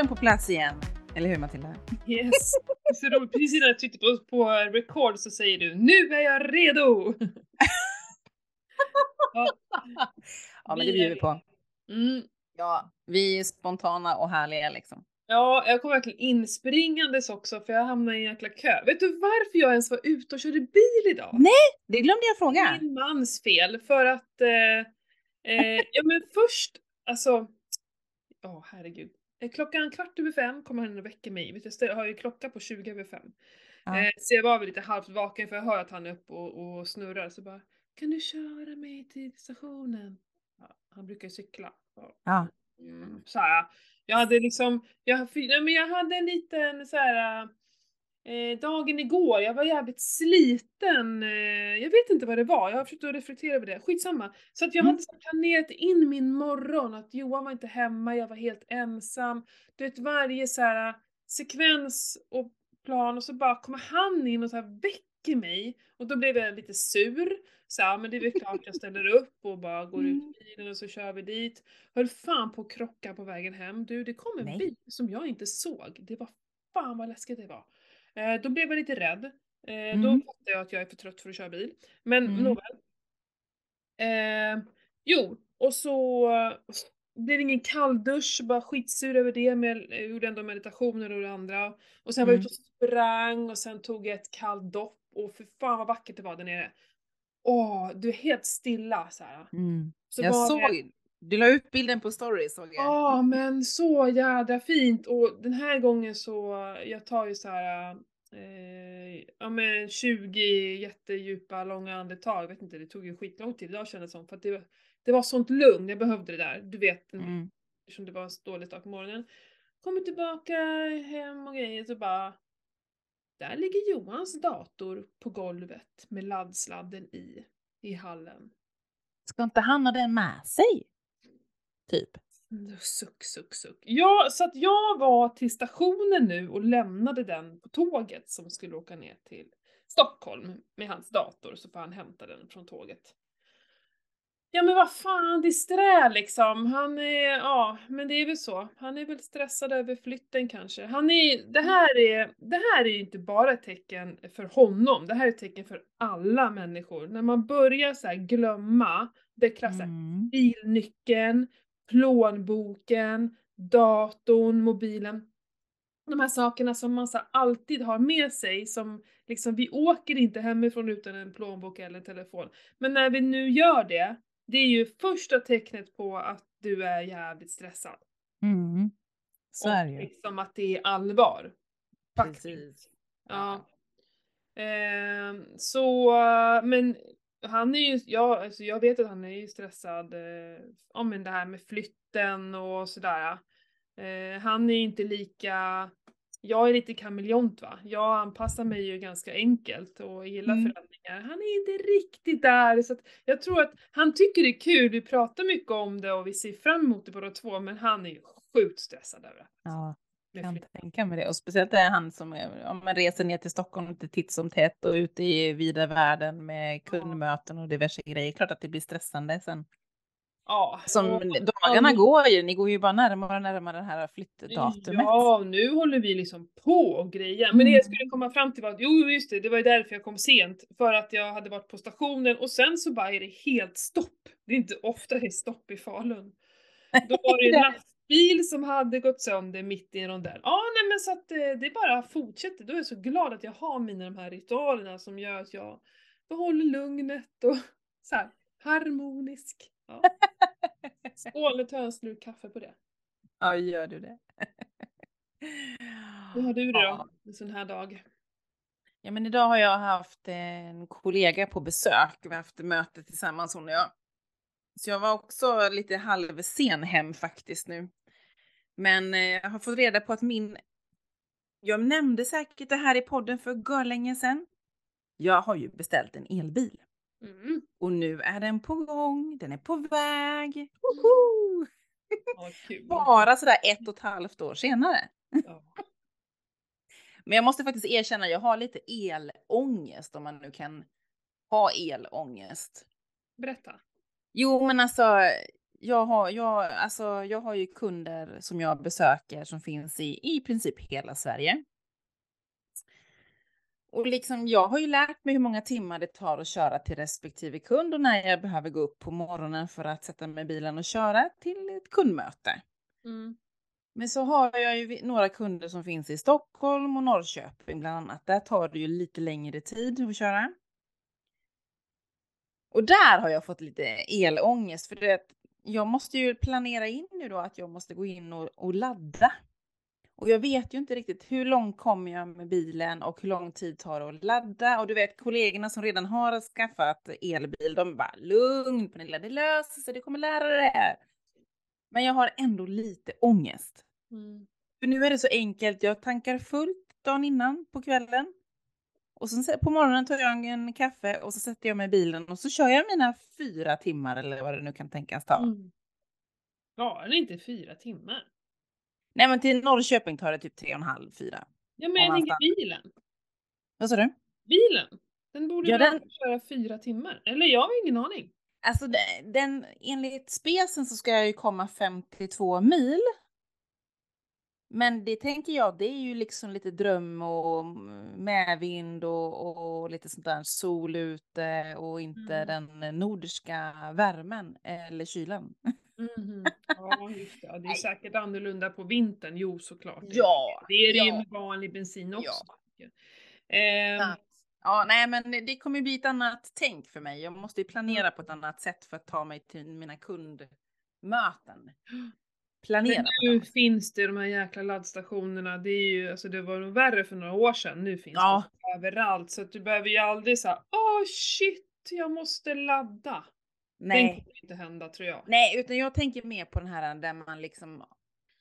podden på plats igen. Eller hur Matilda? Yes. Så roligt. Precis innan jag tryckte på, på record så säger du nu är jag redo! ja. ja men det bjuder vi på. Mm. Ja, vi är spontana och härliga liksom. Ja, jag kom verkligen inspringandes också för jag hamnade i en jäkla kö. Vet du varför jag ens var ute och körde bil idag? Nej, det glömde jag fråga. Min mans fel för att, eh, eh, ja men först, alltså, ja oh, herregud. Eh, klockan kvart över fem kommer han och väcker mig. Jag har ju klocka på 20 över fem. Ja. Eh, så jag var väl lite halvt vaken för jag hör att han är uppe och, och snurrar så bara Kan du köra mig till stationen? Ja, han brukar ju cykla. Ja. Mm, så här, jag hade liksom, jag, men jag hade en liten så här, eh, dagen igår, jag var jävligt sliten. Eh, jag vet inte vad det var, jag har försökt att reflektera över det. Skitsamma. Så att jag mm. hade så planerat in min morgon, att Johan var inte hemma, jag var helt ensam. Du vet varje så här sekvens och plan och så bara kommer han in och så här väcker mig och då blev jag lite sur. Så ja, men det är väl klart jag ställer upp och bara går ut Mm. i bilen och så kör vi dit. Höll fan på att krocka på vägen hem. Du, det kom en Nej. bil som jag inte såg. Det var fan vad läskigt det var. Eh, då blev jag lite rädd. Eh, Då Mm. fattade jag att jag är för trött för att köra bil. Men Mm. nåväl. Eh, jo, och så eh, blev det ingen kalldusch, bara skitsur över det, men jag gjorde ändå meditationer och det andra. Och sen var jag Mm. ute och sprang och sen tog jag ett kallt dopp och för fan vad vackert det var där nere. Åh, du är helt stilla så här. Mm. Så jag såg, det- du la ut bilden på story såg jag. Ja, men så jädra fint. Och den här gången så, jag tar ju så här, eh, ja men 20 jättedjupa långa andetag. Jag vet inte, det tog ju skitlång tid idag kändes det som. För att det, var- det var sånt lugn, jag behövde det där. Du vet, Mm. eftersom det var en dålig start på morgonen. Kommer tillbaka hem och grejer så bara, där ligger Johans dator på golvet med laddsladden i, i hallen. Ska inte han ha den med sig? Typ. Mm, Suck, suck, suck. Ja, så att jag var till stationen nu och lämnade den på tåget som skulle åka ner till Stockholm med hans dator så får han hämta den från tåget. Ja men vad fan, disträ liksom. Han är, ja, men det är väl så. Han är väl stressad över flytten kanske. Han är, det här är, det här är ju inte bara ett tecken för honom, det här är ett tecken för alla människor. När man börjar så här glömma, det klassar Mm. bilnyckeln, plånboken, datorn, mobilen. De här sakerna som man så alltid har med sig som liksom, vi åker inte hemifrån utan en plånbok eller en telefon. Men när vi nu gör det, det är ju första tecknet på att du är jävligt stressad. Mm. Så är det och ju. liksom att det är allvar. Faktiskt. Precis. Ja. Ehm, så, men han är ju, ja, alltså jag vet att han är ju stressad, eh, ja men det här med flytten och sådär. Eh, han är ju inte lika, jag är lite kameleont va, jag anpassar mig ju ganska enkelt och gillar Mm. förändringar. Han är inte riktigt där så att jag tror att han tycker det är kul, vi pratar mycket om det och vi ser fram emot det båda två men han är ju sjukt stressad över det. Ja, med jag kan tänka mig det. Och speciellt är han som om man reser ner till Stockholm lite titt som tätt och ute i vida världen med kundmöten och diverse grejer. Klart att det blir stressande sen. Ja, Som dagarna går ju, ni går ju bara närmare och närmare det här flyttdatumet. Ja, nu håller vi liksom på och grejer. Men det Mm. jag skulle komma fram till var att, jo just det, det var ju därför jag kom sent. För att jag hade varit på stationen och sen så bara är det helt stopp. Det är inte ofta det är stopp i Falun. Då var det en lastbil som hade gått sönder mitt i en rondell. Ja, nej men så att eh, det bara fortsätter. Då är jag så glad att jag har mina de här ritualerna som gör att jag behåller lugnet och så här harmonisk. Ja. Skål, jag en slurk kaffe på det. Ja, gör du det? Hur har du det då? En sån här dag? Ja, men idag har jag haft en kollega på besök. Vi har haft möte tillsammans hon och jag. Så jag var också lite halvsen hem faktiskt nu. Men eh, jag har fått reda på att min... Jag nämnde säkert det här i podden för länge sedan. Jag har ju beställt en elbil. Mm. Och nu är den på gång. Den är på väg. Woho! Kul. Bara sådär ett och ett halvt år senare. Ja. Men jag måste faktiskt erkänna, jag har lite elångest om man nu kan ha elångest. Berätta. Jo, men alltså, jag har, jag, alltså, jag har ju kunder som jag besöker som finns i i princip hela Sverige. Och liksom, jag har ju lärt mig hur många timmar det tar att köra till respektive kund och när jag behöver gå upp på morgonen för att sätta mig i bilen och köra till ett kundmöte. Mm. Men så har jag ju några kunder som finns i Stockholm och Norrköping bland annat. Där tar det ju lite längre tid att köra. Och där har jag fått lite elångest för det jag måste ju planera in nu då att jag måste gå in och, och ladda. Och jag vet ju inte riktigt hur långt kommer jag med bilen och hur lång tid tar det att ladda. Och du vet kollegorna som redan har skaffat elbil, de bara lugn Pernilla, det löser sig, du kommer lära dig det här. Men jag har ändå lite ångest. Mm. För nu är det så enkelt, jag tankar fullt dagen innan på kvällen. Och sen på morgonen tar jag en kaffe och så sätter jag mig i bilen och så kör jag mina fyra timmar eller vad det nu kan tänkas ta. Mm. Ja, det inte fyra timmar. Nej men till Norrköping tar det typ tre och en halv, fyra. Ja men jag tänker bilen. Vad sa du? Bilen. Den borde Ja, den- köra fyra timmar? Eller jag har ingen aning. Alltså de- den, enligt spesen så ska jag ju komma 52 mil. Men det tänker jag, det är ju liksom lite dröm och medvind och, och lite sånt där sol ute och inte Mm. den nordiska värmen eller kylan. Mhm. Ja, just det. Ja, Det är Nej. säkert annorlunda på vintern. Jo, såklart. Ja, Det är det ju ja. med vanlig bensin också. Ja. Att- Ja, nej, men det kommer bli ett annat tänk för mig. Jag måste ju planera på ett annat sätt för att ta mig till mina kundmöten. Planera Men nu finns det de här jäkla laddstationerna. Det är ju, alltså det var nog värre för några år sedan. Nu finns Ja. det överallt. Så att du behöver ju aldrig säga åh shit, jag måste ladda. Det Nej. kommer inte hända tror jag. nej, utan jag tänker mer på den här där man liksom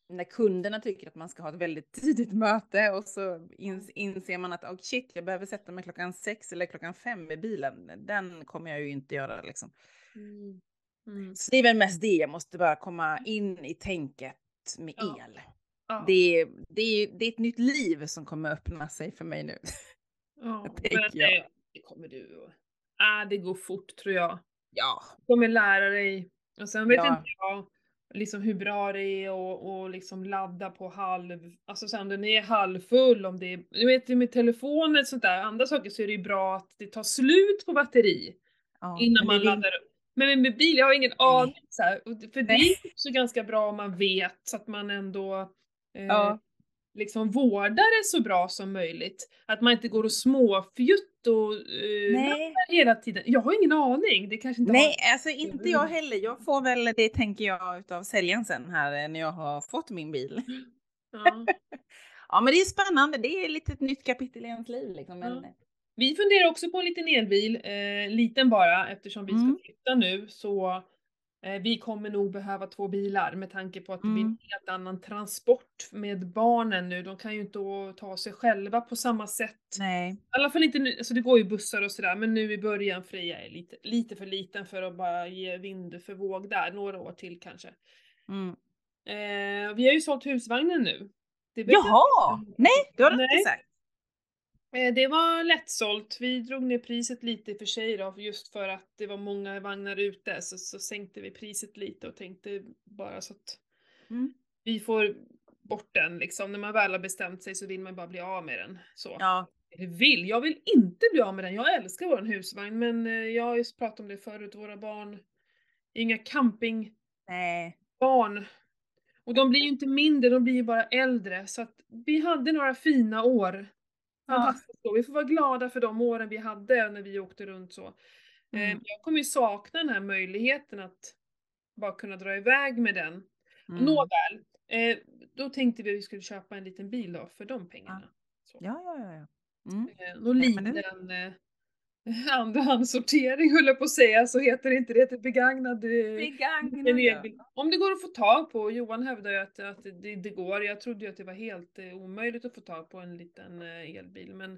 när kunderna tycker att man ska ha ett väldigt tidigt möte och så ins inser man att oh shit, jag behöver sätta mig klockan sex eller klockan fem i bilen. Den kommer jag ju inte göra liksom. Mm. Mm. Så det är väl mest det jag måste bara komma in i tänket med Ja. el. Ja. Det, är, det, är, det är ett nytt liv som kommer öppna sig för mig nu. Ja, men det, det kommer du att... Ah, det går fort tror jag. Ja. Du kommer lära dig. Och sen vet Ja. inte jag liksom hur bra det är och, och liksom ladda på halv, alltså sen den är halvfull om det är, du vet med telefonen och sånt där, andra saker så är det ju bra att det tar slut på batteri ja. innan man det laddar upp. Men med bil, jag har ingen aning så här, för det är också ganska bra om man vet så att man ändå eh, Ja. liksom vårdar det så bra som möjligt. Att man inte går och småfjutt och eh, hela tiden. Jag har ingen aning, det kanske inte Nej, har... alltså inte jag heller. Jag får väl det tänker jag utav säljaren sen här eh, när jag har fått min bil. Ja. Ja, men det är spännande. Det är lite ett nytt kapitel i ens liv liksom. Men, Ja. Vi funderar också på en liten elbil, eh, liten bara eftersom vi Mm. ska flytta nu så eh, vi kommer nog behöva två bilar med tanke på att det blir en Mm. helt annan transport med barnen nu. De kan ju inte ta sig själva på samma sätt. Nej. I alla fall inte nu, alltså det går ju bussar och sådär men nu i början Freja är lite, lite för liten för att bara ge vind för våg där, några år till kanske. Mm. Eh, vi har ju sålt husvagnen nu. Det Jaha! Nej, har du Nej. inte sagt. Eh, Det var lättsålt. Vi drog ner priset lite i och för sig då, just för att det var många vagnar ute så, så sänkte vi priset lite och tänkte bara så att Mm. vi får bort den liksom. När man väl har bestämt sig så vill man bara bli av med den. Så. Ja. Vill, jag vill inte bli av med den. Jag älskar vår husvagn men eh, jag har just pratat om det förut, våra barn inga campingbarn. Nej. Och de blir ju inte mindre, de blir ju bara äldre. Så att vi hade några fina år. Ja. Fantastiskt år. Vi får vara glada för de åren vi hade när vi åkte runt så. Eh, Mm. Jag kommer ju sakna den här möjligheten att bara kunna dra iväg med den. Mm. Nåväl, eh, då tänkte vi att vi skulle köpa en liten bil då för de pengarna. Så. Ja, ja, ja. ja. Mm. Eh, Någon Nej, det- liten eh, andrahandssortering höll jag på att säga, så heter inte det, ett begagnad eh, Begagnad. Om det går att få tag på, Johan hävdar ju att, att det, det går, jag trodde ju att det var helt eh, omöjligt att få tag på en liten eh, elbil men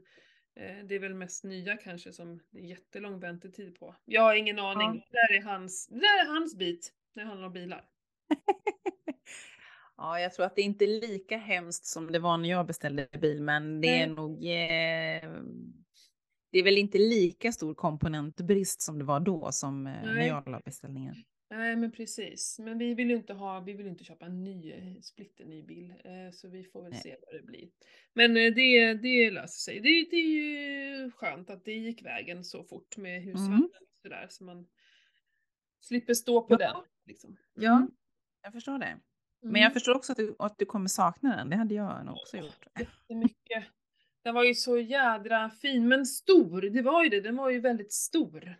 eh, det är väl mest nya kanske som det är jättelång väntetid på. Jag har ingen aning, Ja. det, där är hans, det där är hans bit när det handlar om bilar. Ja, jag tror att det inte är lika hemskt som det var när jag beställde bil, men det är Nej. nog... Eh, det är väl inte lika stor komponentbrist som det var då som eh, när Nej. jag la beställningen. Nej men precis. Men vi vill ju inte ha, vi vill inte köpa en ny, splitterny bil. Eh, så vi får väl Nej. se vad det blir. Men eh, det, det löser sig. Det, det är ju skönt att det gick vägen så fort med husvagnen Mm. sådär. Så man slipper stå på Ja. den. Liksom. Ja, Mm. jag förstår det. Men Mm. jag förstår också att du, att du kommer sakna den. Det hade jag nog också gjort. Jättemycket. Den var ju så jädra fin, men stor. Det var ju det, den var ju väldigt stor.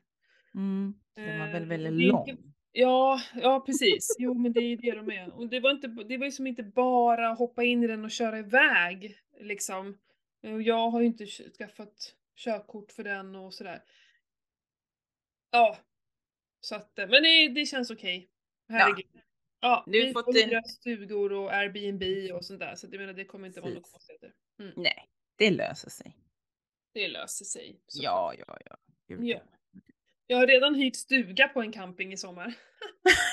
Mm. Den var Eh, väldigt, är lång. inte- Ja, ja precis. Jo men det är ju det de är. Och det var, inte, det var ju som inte bara hoppa in i den och köra iväg liksom. Och jag har ju inte skaffat körkort för den och sådär. Ja. Så att, eh, men det, det känns okej. Herregud. Ja, Du har vi fått får en- hyra stugor och Airbnb och sånt där. Så att jag menar det kommer inte vara något Precis. konstigheter. Nej, det löser sig. Det löser sig. så. Ja, ja, ja. Gud, Ja. Jag har redan hyrt stuga på en camping i sommar.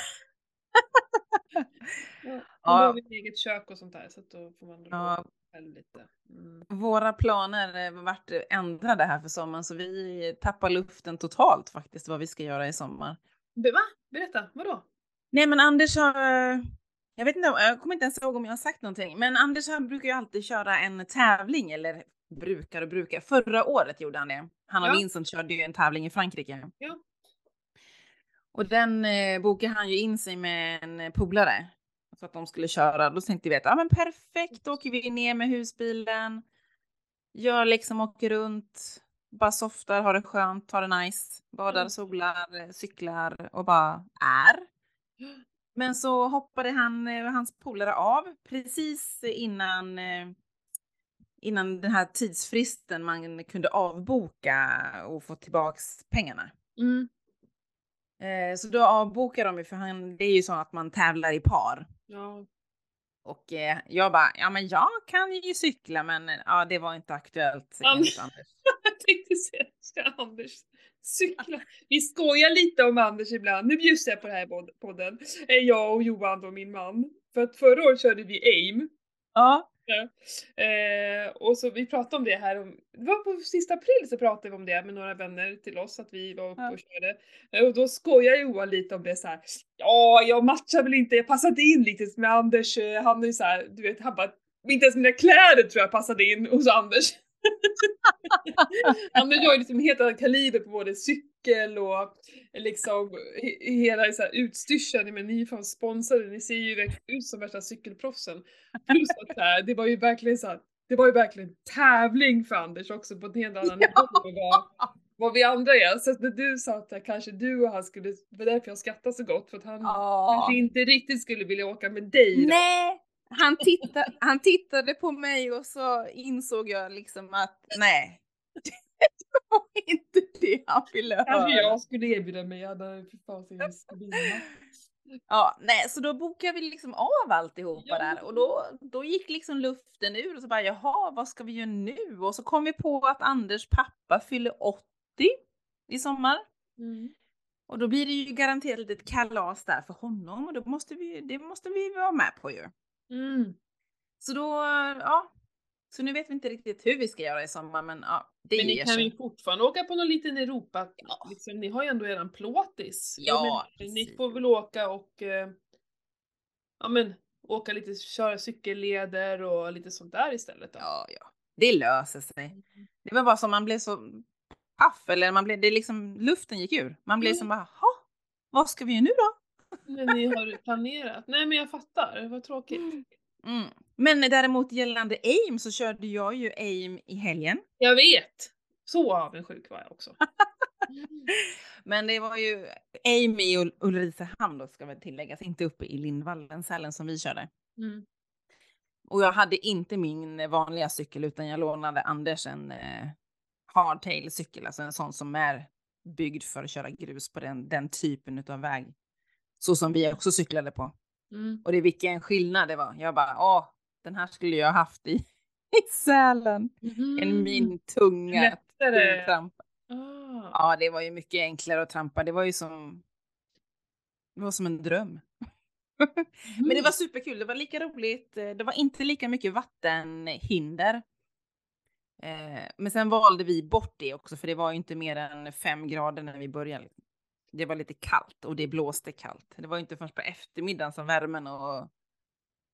ja, Ja. Har vi eget kök och sånt där så att då får man Ja. lite. Mm. Våra planer eh, vart ändrade här för sommaren så vi tappar luften totalt faktiskt vad vi ska göra i sommar. Va? Berätta, vadå? Nej men Anders har, eh, jag vet inte, jag kommer inte ens ihåg om jag har sagt någonting, men Anders han brukar ju alltid köra en tävling eller brukar och brukar. Förra året gjorde han det. Han och Ja. Vincent körde ju en tävling i Frankrike. Ja. Och den eh, bokade han ju in sig med en polare. Så att de skulle köra. Då tänkte vi att ja men perfekt, då åker vi ner med husbilen. Gör liksom, åker runt. Bara softar, har det skönt, har det nice. Badar, solar, eh, cyklar och bara är. Men så hoppade han, eh, hans polare av precis innan, eh, innan den här tidsfristen man kunde avboka och få tillbaks pengarna. Mm. Eh, Så då avbokar de ju för han, det är ju så att man tävlar i par. Ja. Och jag bara, ja men jag kan ju cykla men ja det var inte aktuellt Anders. Jag tänkte säga, Anders cykla? Vi skojar lite om Anders ibland. Nu bjussar jag på det här podden. Eh, Jag och Johan och min man. För att förra året körde vi AIM. Ja, Eh, och så vi pratade om det här, om, det var på sista april så pratade vi om det med några vänner till oss, att vi var uppe Ja. och körde. Eh, och då skojar Johan lite om det så här. ja jag matchar väl inte, jag passade in lite med Anders, eh, han är ju så här, du vet, han bara, inte ens mina kläder tror jag passade in hos Anders. Anders har ju liksom en helt annan kaliber på både cykel och liksom he- hela så här utstyrseln, men ni är fan sponsrade, ni ser ju ut som värsta cykelproffsen. Plus att här, det var ju verkligen så här, det var ju verkligen tävling för Anders också på en helt annan nivå vad, vad vi andra är. Så när du sa att eh, kanske du och han skulle, det var därför jag skrattade så gott, för att han ja. kanske inte riktigt skulle vilja åka med dig. då. Nej, han, titta, han tittade på mig och så insåg jag liksom att nej, det var inte det han ville Kanske höra. jag skulle erbjuda mig, jag hade Ja, nej, så då bokade vi liksom av alltihopa Ja. där och då, då gick liksom luften ur och så bara jaha, vad ska vi göra nu? Och så kom vi på att Anders pappa fyller 80 i sommar Mm. och då blir det ju garanterat ett kalas där för honom och då måste vi, det måste vi vara med på ju. Mm. Så då, ja, så nu vet vi inte riktigt hur vi ska göra i sommar men ja, det Men ni kan sig. ju fortfarande åka på någon liten Europa, Ja. liksom, ni har ju ändå eran plåtis. Ja, men, ni får väl åka och eh, ja men åka lite, köra cykelleder och lite sånt där istället då. Ja, ja, det löser sig. Det var bara som man blev så paff eller man blev, det liksom, luften gick ur. Man blev Mm. som bara, ha, vad ska vi göra nu då? Men ni har planerat. Nej men jag fattar, vad tråkigt. Mm. Men däremot gällande AIM så körde jag ju AIM i helgen. Jag vet! Så avundsjuk var jag också. Men det var ju AIM i Ul- Ulricehamn då ska väl tilläggas, inte uppe i Lindvallen, Sälen som vi körde. Mm. Och jag hade inte min vanliga cykel utan jag lånade Anders en eh, hardtail cykel, alltså en sån som är byggd för att köra grus på den, den typen av väg. Så som vi också cyklade på. Mm. Och det vilken skillnad det var. Jag bara, åh, den här skulle jag haft i, i Sälen. En min tunga Mm. Lättare. trampa. Ah. Ja, det var ju mycket enklare att trampa. Det var ju som, det var som en dröm. Men det var superkul. Det var lika roligt. Det var inte lika mycket vattenhinder. Eh, Men sen valde vi bort det också, för det var ju inte mer än fem grader när vi började. Det var lite kallt och det blåste kallt. Det var inte först på eftermiddagen som värmen och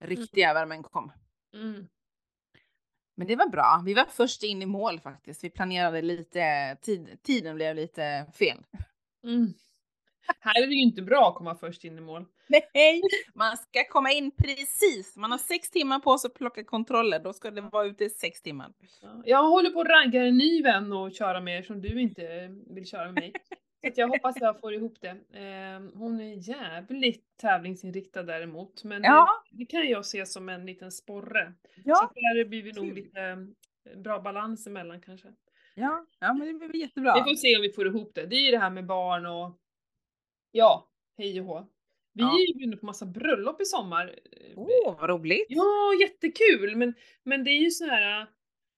riktiga mm. värmen kom. Mm. Men det var bra. Vi var först in i mål faktiskt. Vi planerade lite, tid, tiden blev lite fel. Mm. Här är det ju inte bra att komma först in i mål. Nej, man ska komma in precis. Man har sex timmar på sig att plocka kontroller. Då ska det vara ute i sex timmar. Jag håller på att ragga en ny vän och köra med som du inte vill köra med mig. Så jag hoppas jag får ihop det. Eh, hon är jävligt tävlingsinriktad däremot, men ja. det, kan jag se som en liten sporre. Ja. Så där blir vi nog lite eh, bra balans emellan kanske. Ja, ja men det blir jättebra. Vi får se om vi får ihop det. Det är ju det här med barn och ja, hej och hå. Vi ja. är ju bjudna på massa bröllop i sommar. Åh, oh, vad roligt! Ja, jättekul! Men, men det är ju så här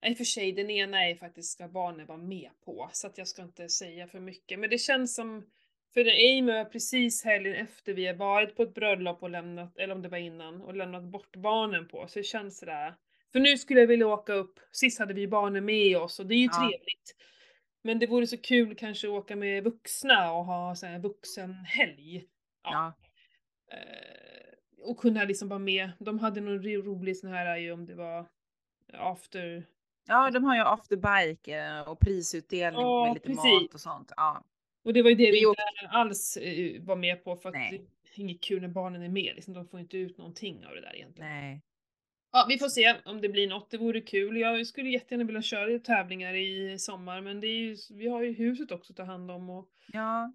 i och för sig, den ena är faktiskt ska barnen vara med på, så att jag ska inte säga för mycket. Men det känns som, för Amy var precis helgen efter vi har varit på ett bröllop och lämnat, eller om det var innan, och lämnat bort barnen på, så det känns sådär. För nu skulle jag vilja åka upp, sist hade vi barnen med oss och det är ju ja. trevligt. Men det vore så kul kanske att åka med vuxna och ha så här vuxenhelg. Ja. ja. Eh, och kunna liksom vara med. De hade någon rolig sån här om det var after Ja, de har ju afterbike eh, och prisutdelning ja, med lite precis. mat och sånt. Ja. Och det var ju det vi inte alls eh, var med på för att Nej. det är inget kul när barnen är med. Liksom, de får inte ut någonting av det där egentligen. Nej. Ja, vi får se om det blir något. Det vore kul. Jag skulle jättegärna vilja köra tävlingar i sommar, men det är ju, vi har ju huset också att ta hand om och ja.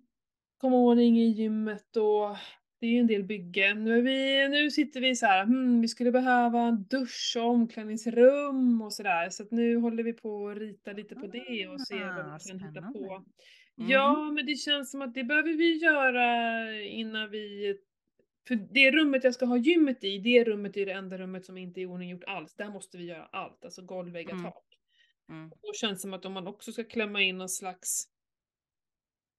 komma ordning i gymmet och det är ju en del bygge. Nu, vi, nu sitter vi så här, hmm, vi skulle behöva dusch och omklädningsrum och sådär. Så att nu håller vi på att rita lite på det och se vad vi kan hitta på. Mm. Ja, men det känns som att det behöver vi göra innan vi för det rummet jag ska ha gymmet i, det rummet är det enda rummet som inte är ordninggjort alls. Där måste vi göra allt, alltså golv, väggar, mm. tak. Mm. Då känns det som att om man också ska klämma in någon slags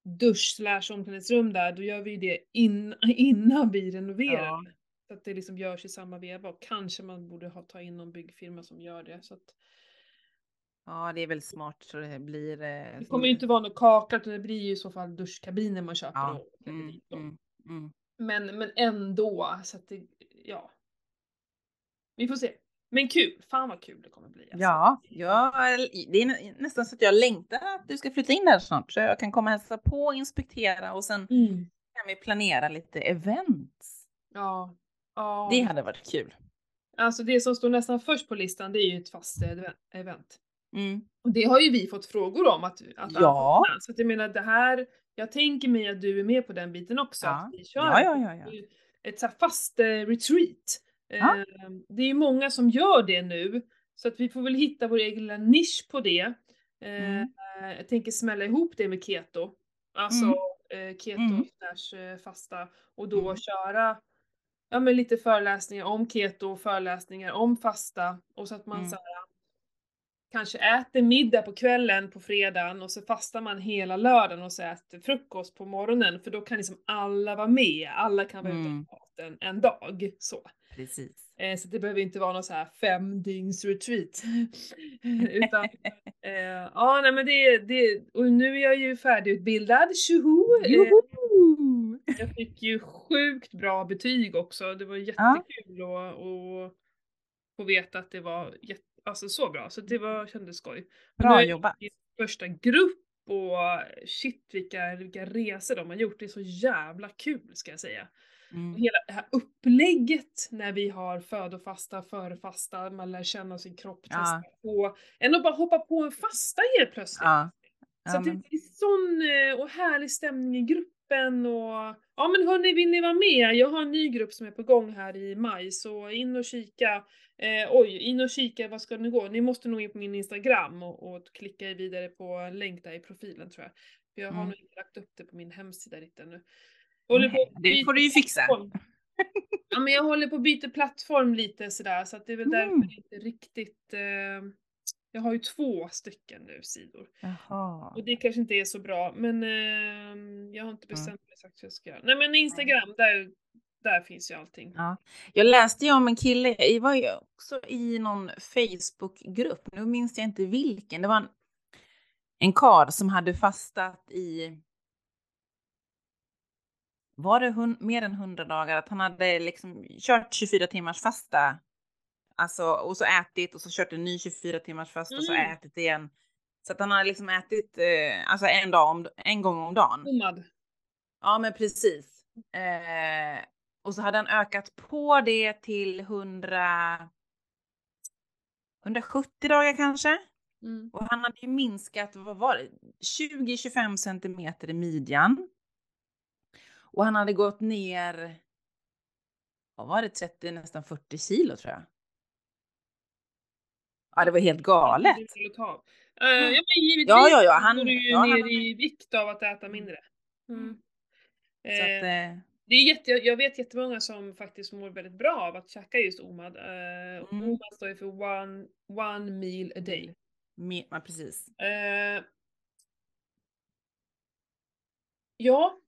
dusch slash omklädningsrum där, då gör vi det in, innan vi renoverar. Ja. Så att det liksom görs i samma veva och kanske man borde ha, ta in någon byggfirma som gör det. Så att, Ja, det är väl smart så det blir... Eh, det kommer ju inte vara något kakat, utan det blir ju i så fall duschkabiner man köper ja. Mm, mm, mm. Men, men ändå, så att det, ja. Vi får se. Men kul, fan vad kul det kommer bli. Alltså. Ja, ja, det är nästan så att jag längtar att du ska flytta in där snart så jag kan komma och hälsa på, inspektera och sen mm. kan vi planera lite events. Ja. ja. Det hade varit kul. Alltså det som står nästan först på listan det är ju ett fast event. Mm. Och det har ju vi fått frågor om att, att ja. Så att jag menar det här, jag tänker mig att du är med på den biten också. Ja, att vi kör ja, ja, ett så fast uh, retreat. Ja. Ehm, det är många som gör det nu, så att vi får väl hitta vår egen lilla nisch på det. Mm. Eh, jag tänker smälla ihop det med keto. Alltså mm. keto mm. slash eh, fasta och då mm. köra ja, men lite föreläsningar om keto, föreläsningar om fasta och så att man mm. så här, kanske äter middag på kvällen på fredagen och så fastar man hela lördagen och så äter frukost på morgonen för då kan liksom alla vara med, alla kan vara mm. utan en, en dag. Så. Precis. Eh, så det behöver inte vara någon så här fem dygns retreat. Utan, eh, ja nej men det, det, och nu är jag ju färdigutbildad, tjoho! Eh, jag fick ju sjukt bra betyg också, det var jättekul ja. att, att få veta att det var jätte alltså så bra, så det var, kändes skoj. Bra jobbat! Första grupp och shit vilka, vilka resor de har gjort, det är så jävla kul ska jag säga. Mm. Hela det här upplägget när vi har födofasta, förfasta, man lär känna sin kropp, ja. testa på, än att bara hoppa på en fasta helt plötsligt. Ja. Ja, så men... det är sån eh, och härlig stämning i gruppen och ja men hörni, vill ni vara med? Jag har en ny grupp som är på gång här i maj så in och kika. Eh, oj, in och kika, vad ska ni gå? Ni måste nog in på min Instagram och, och klicka vidare på en länk där i profilen tror jag. För jag har mm. nog inte lagt upp det på min hemsida riktigt ännu. Det får du ju fixa. Ja men jag håller på att byta plattform lite sådär så att det är väl mm. därför det inte riktigt eh, jag har ju två stycken nu sidor. Jaha. Och det kanske inte är så bra men eh, jag har inte bestämt mig exakt hur jag ska göra. Nej men Instagram, där, där finns ju allting. Ja. Jag läste ju om en kille, jag var ju också i någon Facebookgrupp, nu minns jag inte vilken, det var en, en kar som hade fastat i var det mer än 100 dagar, att han hade liksom kört 24 timmars fasta. Alltså, och så ätit och så kört en ny 24 timmars fasta och så Mm. ätit igen. Så att han har liksom ätit eh, alltså en, dag om, en gång om dagen. Bommad. Ja, men precis. Eh, och så hade han ökat på det till 100... 170 dagar kanske. Mm. Och han hade ju minskat, vad var det, 20-25 centimeter i midjan. Och han hade gått ner, vad var det, 30, nästan 40 kilo tror jag. Ja, det var helt galet. Det. Eh, ja men givetvis Ja, ja, ja, han- går du ju ja, han ner hade- i vikt av att äta mindre. Mm. Så att, Eh, eh, det är jätte, jag vet jättemånga som faktiskt mår väldigt bra av att käka just OMAD. Uh, Mm. OMAD står ju för one, one meal a day. me, ja, precis. Eh, ja,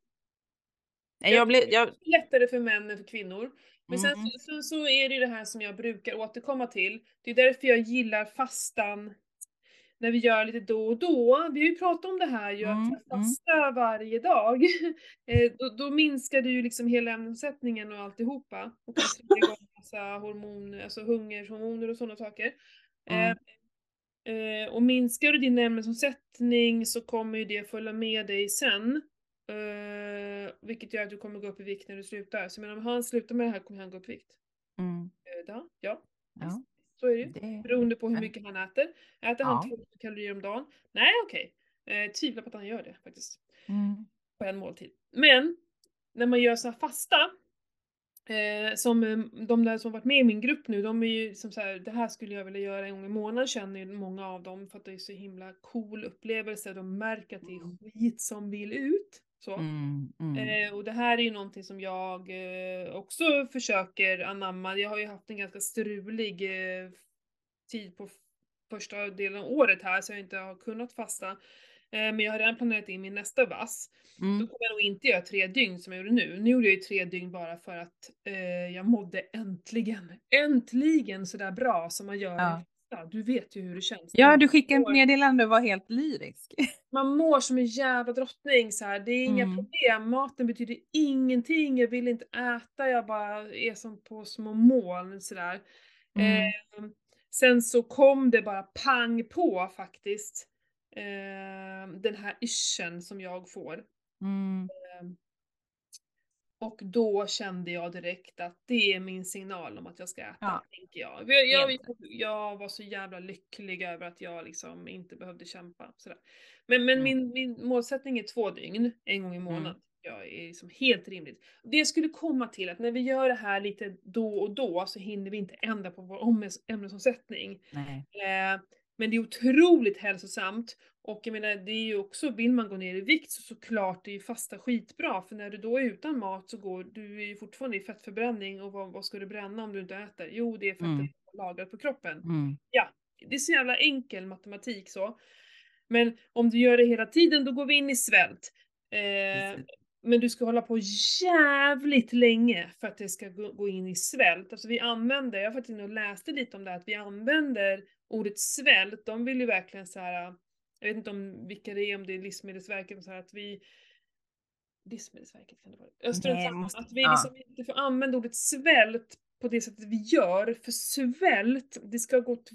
Nej, Jag blev, jag, lättare för män än för kvinnor. Men sen Mm. så, så, är det ju det här som jag brukar återkomma till. Det är därför jag gillar fastan när vi gör lite då och då. Vi har ju pratat om det här ju, Mm, att fasta varje dag. Eh, då, då minskar det ju liksom hela ämnesomsättningen och alltihopa. Och kan trigga igång massa hormoner, alltså hungerhormoner och sådana saker. Eh, Mm. Eh, och minskar du din ämnesomsättning så kommer ju det följa med dig sen. Eh, vilket gör att du kommer gå upp i vikt när du slutar. Så menar, om han slutar med det här kommer han gå upp i vikt. mm, Eh, ja, ja, ja, så är det ju. det, Beroende på hur Ja. mycket han äter. Äter Ja. han 2000 kalorier om dagen? Nej, okej. Eh, tvivlar på att han gör det faktiskt. mm, På en måltid. Men, när man gör så här fasta. Eh, som eh, de där som varit med i min grupp nu, de är ju som så här, det här skulle jag vilja göra en gång i månaden känner ju många av dem för att det är så himla cool upplevelse. De märker att det Mm. är skit som vill ut. Så. mm, mm. Eh, och det här är ju någonting som jag eh, också försöker anamma. Jag har ju haft en ganska strulig eh, tid på första delen av året här så jag inte har kunnat fasta. Eh, men jag har redan planerat in min nästa vass. Då Mm. kommer jag nog inte göra tre dygn som jag gjorde nu. Nu gjorde jag ju tre dygn bara för att eh, jag mådde äntligen, äntligen sådär bra som man gör Ja. Fasta. Du vet ju hur det känns. Ja, du skickade ett meddelande och var helt lyrisk. man mår som en jävla drottning så här. Det är inga Mm. problem. Maten betyder ingenting. Jag vill inte äta. Jag bara är som på små moln sådär. Mm. Eh, sen så kom det bara pang på faktiskt. Eh, den här yrseln som jag får. Mm. Och då kände jag direkt att det är min signal om att jag ska äta, Ja. tänker jag. Jag, jag, jag var så jävla lycklig över att jag liksom inte behövde kämpa. Sådär. Men, men Mm. min, min målsättning är två dygn, en gång i månaden. Jag är liksom helt rimligt. Det skulle komma till att när vi gör det här lite då och då så hinner vi inte ändra på vår ämnes- ämnesomsättning. Eh, men det är otroligt hälsosamt. Och jag menar, det är ju också, vill man gå ner i vikt så såklart det är ju fasta skitbra. För när du då är utan mat så går du är ju fortfarande i fettförbränning och vad, vad ska du bränna om du inte äter? Jo, det är fettet Mm. lagrat på kroppen. Mm. Det är så jävla enkel matematik så. Men om du gör det hela tiden, då går vi in i svält. Eh, men du ska hålla på jävligt länge för att det ska gå, in i svält. Alltså vi använder, jag har faktiskt inne och läste lite om det här, att vi använder ordet svält, de vill ju verkligen så här. Jag vet inte om vilka det är, om det är Livsmedelsverket, så här, att vi Livsmedelsverket kan det vara. Jag Nej, måste- Att vi ja. liksom inte får använda ordet svält på det sättet vi gör. För svält, det ska ha gått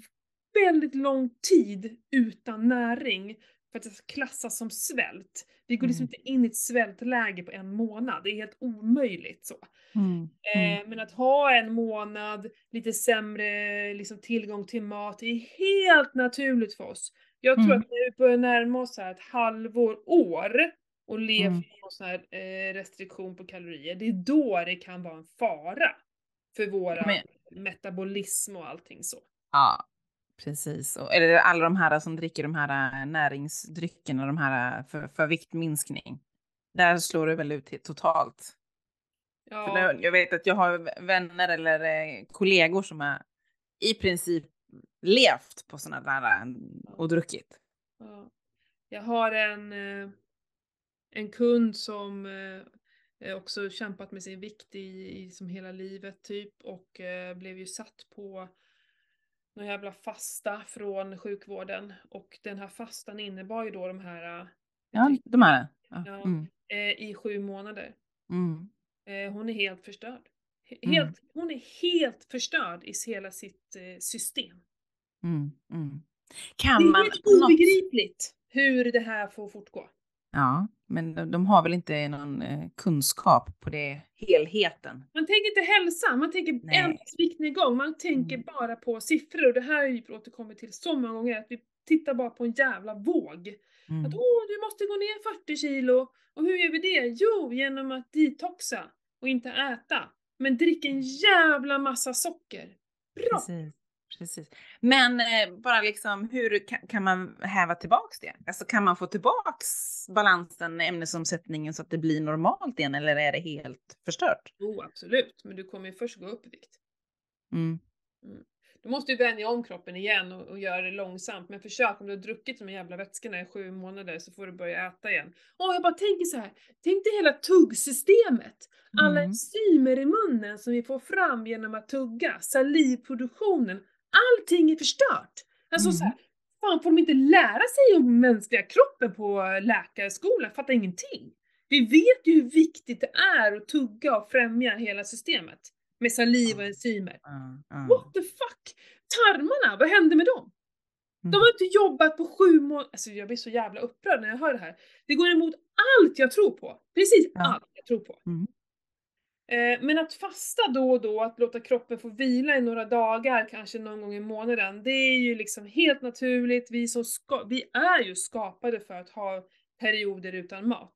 väldigt lång tid utan näring för att det ska klassas som svält. Vi går liksom Mm. inte in i ett svältläge på en månad. Det är helt omöjligt så. Mm. Mm. Eh, men att ha en månad lite sämre liksom, tillgång till mat är helt naturligt för oss. Jag tror Mm. att när vi börjar närma oss här ett halvår, år och lever Mm. med sån här eh, restriktion på kalorier, det är då det kan vara en fara för våra Men- metabolism och allting så. Ja, precis. Och, eller alla de här som dricker de här äh, näringsdryckerna, de här äh, för, för viktminskning. Där slår det väl ut totalt. För Ja, nu, jag vet att jag har vänner eller eh, kollegor som har i princip levt på sådana där äh, och druckit. ja. Jag har en, eh, en kund som eh, också kämpat med sin vikt i, i som hela livet typ och eh, blev ju satt på någon jävla fasta från sjukvården och den här fastan innebar ju då de här eh, Ja, de här. Ja. Mm. eh, i sju månader. Mm. Eh, hon är helt förstörd. Mm. Helt, Hon är helt förstörd i hela sitt eh, system. Mm. Mm. Det Kan är man helt på något... obegripligt hur det här får fortgå. Ja, men de, de har väl inte någon eh, kunskap på det helheten. Man tänker inte hälsa, man tänker viktnedgång, man tänker Mm. bara på siffror och det här har vi återkommit till så många gånger, att vi tittar bara på en jävla våg. Mm. Att åh, du måste gå ner 40 kilo. Och hur gör vi det? Jo, genom att detoxa och inte äta. Men drick en jävla massa socker. Bra! Precis. Precis. Men eh, bara liksom hur kan, kan man häva tillbaks det? Alltså kan man få tillbaks balansen, ämnesomsättningen så att det blir normalt igen eller är det helt förstört? Jo, absolut. Men du kommer ju först gå upp i vikt. Mm. Du måste ju vänja om kroppen igen och, och göra det långsamt. Men försök om du har druckit de här jävla vätskorna i sju månader så får du börja äta igen. Åh, jag bara tänker så här. Tänk dig hela tuggsystemet. Alla Mm. enzymer i munnen som vi får fram genom att tugga. Salivproduktionen. Allting är förstört. Alltså Mm. så här, fan får de inte lära sig om mänskliga kroppen på läkarskolan? Fattar ingenting. Vi vet ju hur viktigt det är att tugga och främja hela systemet. Med saliv och enzymer. Ja. What the fuck? Tarmarna, vad hände med dem? De Mm. har inte jobbat på sju månader. Alltså jag blir så jävla upprörd när jag hör det här. Det går emot allt jag tror på. Precis allt jag tror på. Mm. Eh, men att fasta då och då, att låta kroppen få vila i några dagar, kanske någon gång i månaden, det är ju liksom helt naturligt. Vi, som ska, vi är ju skapade för att ha perioder utan mat.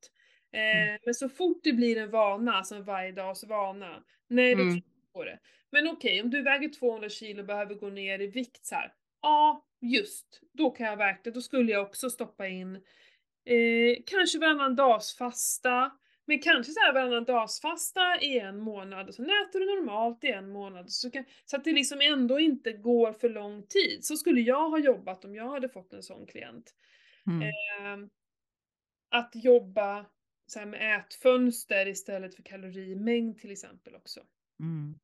Eh, Mm. Men så fort det blir en vana, alltså en varje dags vana, nej då Mm. På det. Men okej, om du väger 200 kilo och behöver gå ner i vikt så här. Ja, just. Då kan jag verkligen, då skulle jag också stoppa in eh, kanske varannan dagsfasta. Men kanske så här varannan dagsfasta i en månad och sen äter du normalt i en månad. Så, kan, så att det liksom ändå inte går för lång tid. Så skulle jag ha jobbat om jag hade fått en sån klient. Mm. Ehm, att jobba så med ätfönster istället för kalorimängd till exempel också. Mm.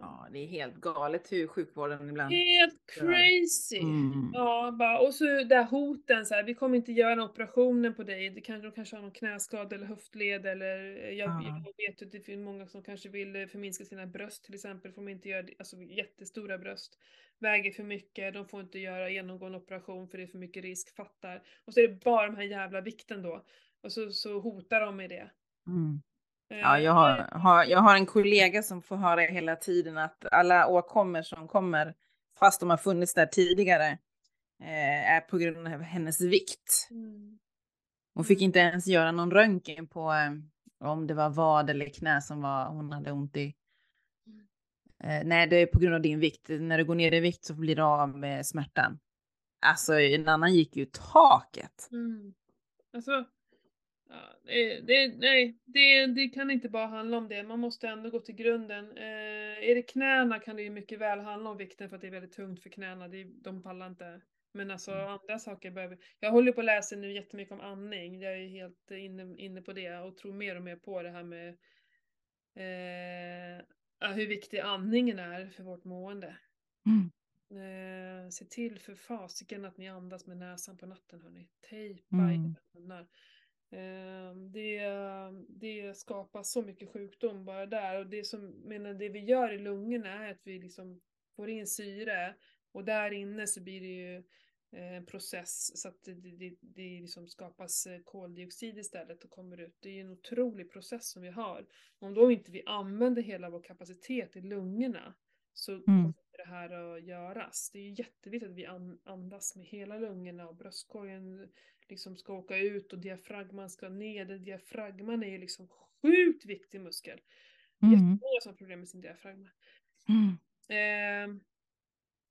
Ja, det är helt galet hur sjukvården ibland... Helt crazy! Mm. Ja, bara, och så där hoten så här, vi kommer inte göra en operationen på dig, det kanske, de kanske har någon knäskada eller höftled eller eh, jag, Ja. jag vet att det finns många som kanske vill eh, förminska sina bröst till exempel, får de inte göra alltså jättestora bröst, väger för mycket, de får inte göra genomgå en operation för det är för mycket risk, fattar. Och så är det bara de här jävla vikten då. Och så, så hotar de med det. Mm. Ja, jag har, har, jag har en kollega som får höra hela tiden att alla åkommor som kommer, fast de har funnits där tidigare, eh, är på grund av hennes vikt. Mm. Hon fick inte ens göra någon röntgen på eh, om det var vad eller knä som var, hon hade ont i. Eh, nej, det är på grund av din vikt. När du går ner i vikt så blir du av med smärtan. Alltså en annan gick ju taket. Mm. Alltså, ja, det, det, nej, det, det kan inte bara handla om det. Man måste ändå gå till grunden. Eh, är det knäna kan det ju mycket väl handla om vikten för att det är väldigt tungt för knäna. Det, de pallar inte. Men alltså Mm. andra saker behöver... Jag håller på att läsa nu jättemycket om andning. Jag är helt inne, inne på det och tror mer och mer på det här med eh, hur viktig andningen är för vårt mående. Mm. Eh, se till för fasiken att ni andas med näsan på natten hörni. Tejpa Mm. era munnar. Eh, det, det skapar så mycket sjukdom bara där och det som, menar det vi gör i lungorna är att vi liksom får in syre och där inne så blir det ju eh, en process så att det, det, det, liksom skapas eh, koldioxid istället och kommer ut. Det är ju en otrolig process som vi har. Om då inte vi använder hela vår kapacitet i lungorna så kommer det här att göras. Det är jätteviktigt att vi an- andas med hela lungorna och bröstkorgen liksom ska åka ut och diafragman ska ner. Det Diafragman är ju liksom sjukt viktig muskel. Mm. Jättemånga som har problem med sin diafragma. Mm. Eh,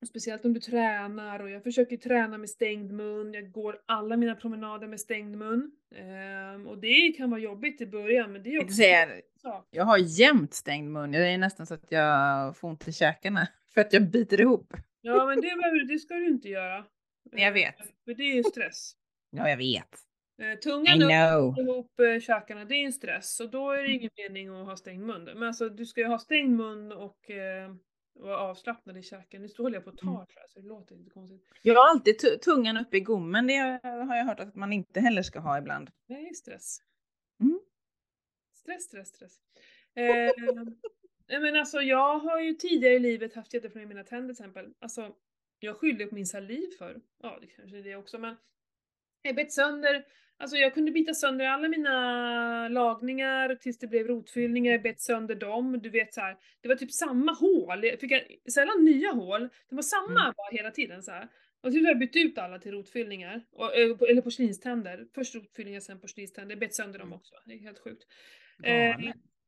speciellt om du tränar och jag försöker träna med stängd mun. Jag går alla mina promenader med stängd mun. Eh, och det kan vara jobbigt i början men det är Jag också sak. Jag har jämt stängd mun. Det är nästan så att jag får ont i käkarna för att jag biter ihop. Ja men det, det ska du inte göra. Jag vet. Eh, För det är ju stress. Ja, jag vet. Eh, I tungan upp know. ihop eh, käkarna, det är en stress. Och då är det ingen mening att ha stängd mun. Men alltså du ska ju ha stängd mun och eh, vara avslappnad i käken. Nu håller jag på att ta Mm. så det låter lite konstigt. Jag har alltid tu- tungan uppe i gommen. Det har jag hört att man inte heller ska ha ibland. Är stress. Mm. Stress, stress, stress. Eh, nej, men alltså jag har ju tidigare i livet haft jätteproblem med mina tänder till exempel. Alltså, jag skyllde på min saliv för. Ja, det kanske är det också, men jag bet sönder, alltså jag kunde bita sönder alla mina lagningar tills det blev rotfyllningar, jag bet sönder dem, du vet så här. Det var typ samma hål, jag fick sällan nya hål, det var samma Mm. bara hela tiden så här. Och slut har jag bytt ut alla till rotfyllningar, och, eh, eller porslinständer. Först rotfyllningar, sen porslinständer, jag bet sönder dem Mm. också. Det är helt sjukt. Eh.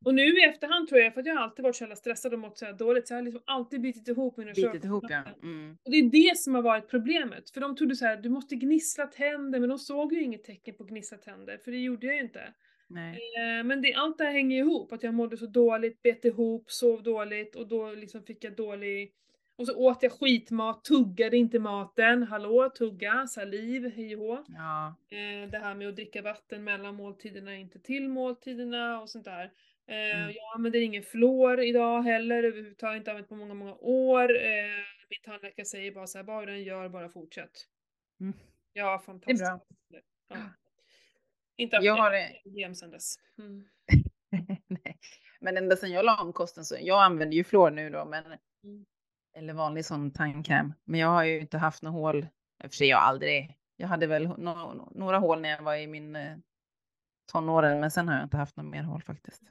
Och nu i efterhand tror jag, för att jag har alltid varit så jävla stressad och mått så här dåligt, så jag har liksom alltid bitit ihop mina Bitit ihop ja. Mm. Och det är det som har varit problemet. För de trodde så här, du måste gnissla tänder, men de såg ju inget tecken på gnissla tänder, för det gjorde jag ju inte. Nej. Eh, men det, allt det här hänger ihop, att jag mådde så dåligt, bet ihop, sov dåligt och då liksom fick jag dålig... Och så åt jag skitmat, tuggade inte maten, hallå, tugga, saliv, hej och. Ja. Eh, det här med att dricka vatten mellan måltiderna, inte till måltiderna och sånt där. Eh, Mm. Jag använder ingen fluor idag heller, överhuvudtaget inte använt på många, många år. Eh, min tandläkare säger bara så här, vad du än gör, bara fortsätt. Mm. Ja, fantastiskt. bra. Ja. Inte haft Jag har det. sen dess. Mm. Nej. Men ända sedan jag la om kosten så, jag använder ju fluor nu då, men Mm. eller vanlig sån tandkräm. Men jag har ju inte haft några hål. I och för sig jag aldrig. Jag hade väl no, några hål när jag var i min eh, tonåren, men sen har jag inte haft några mer hål faktiskt.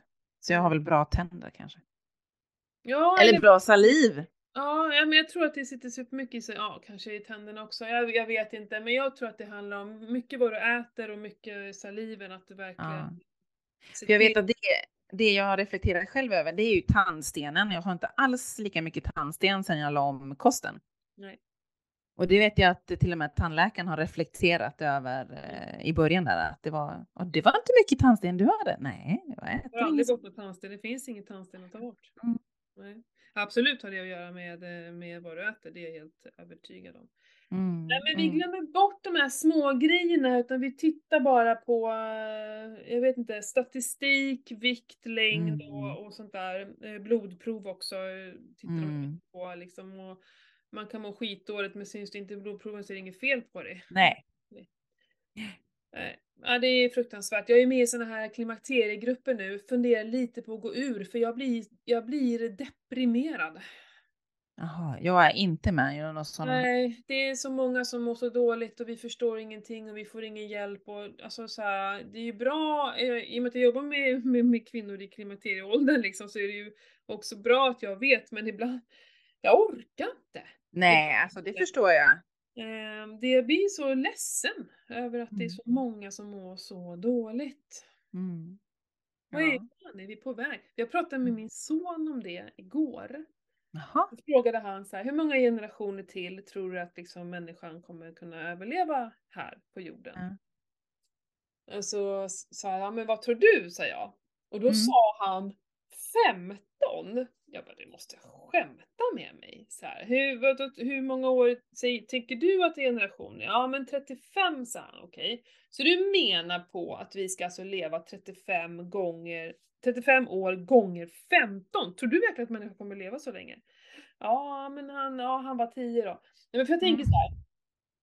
Så jag har väl bra tänder kanske. Ja, Eller eller, bra saliv. ja, men jag tror att det sitter supermycket i ja, kanske i tänderna också. Jag, jag vet inte, men jag tror att det handlar om mycket vad du äter och mycket saliven, att du verkligen Ja. För jag vet att det, det jag har reflekterat själv över, det är ju tandstenen. Jag har inte alls lika mycket tandsten sedan jag la om kosten. Nej. Och det vet jag att till och med tandläkaren har reflekterat över eh, i början där att det var, och det var inte mycket tandsten du hade. Nej, jag Jag har aldrig gått med tandsten, det finns inget tandsten att ta bort. Mm. Nej. Absolut har det att göra med, eh, med vad du äter, det är jag helt övertygad om. Mm, Nej men vi mm. glömmer bort de här små grejerna utan vi tittar bara på, eh, jag vet inte, statistik, vikt, längd Mm. och, och sånt där. Eh, Blodprov också tittar Mm. på liksom. Och man kan må skitdåligt men syns det inte i blodproven så är det inget fel på det. Nej. Nej. Ja, det är fruktansvärt. Jag är med i såna här klimakteriegrupper nu, funderar lite på att gå ur för jag blir, jag blir deprimerad. Jaha, jag är inte med i någon sån. Nej, det är så många som mår så dåligt och vi förstår ingenting och vi får ingen hjälp och alltså så här, det är ju bra, eh, i och med att jag jobbar med, med, med kvinnor i klimakterieåldern liksom så är det ju också bra att jag vet men ibland, jag orkar inte. Nej, alltså det förstår jag. Eh, det jag blir så ledsen över att det är Mm. så många som mår så dåligt. Mm. Vad är, Ja. fan är vi på väg? Jag pratade med Mm. min son om det igår. Jaha. Då frågade han så här, hur många generationer till tror du att liksom människan kommer kunna överleva här på jorden? Ja. Och så sa jag, ja, men vad tror du? sa jag. Och då Mm. sa han 15. Jag bara, du måste skämta med mig. Så här, hur, hur många år säger, tänker du att det är generationer? Ja men 35 sa han, okej. Så du menar på att vi ska alltså leva 35 gånger 35 år gånger 15. Tror du verkligen att människan kommer leva så länge? Ja, men han, ja, han var 10 då. Nej, men för jag tänker Mm. så här.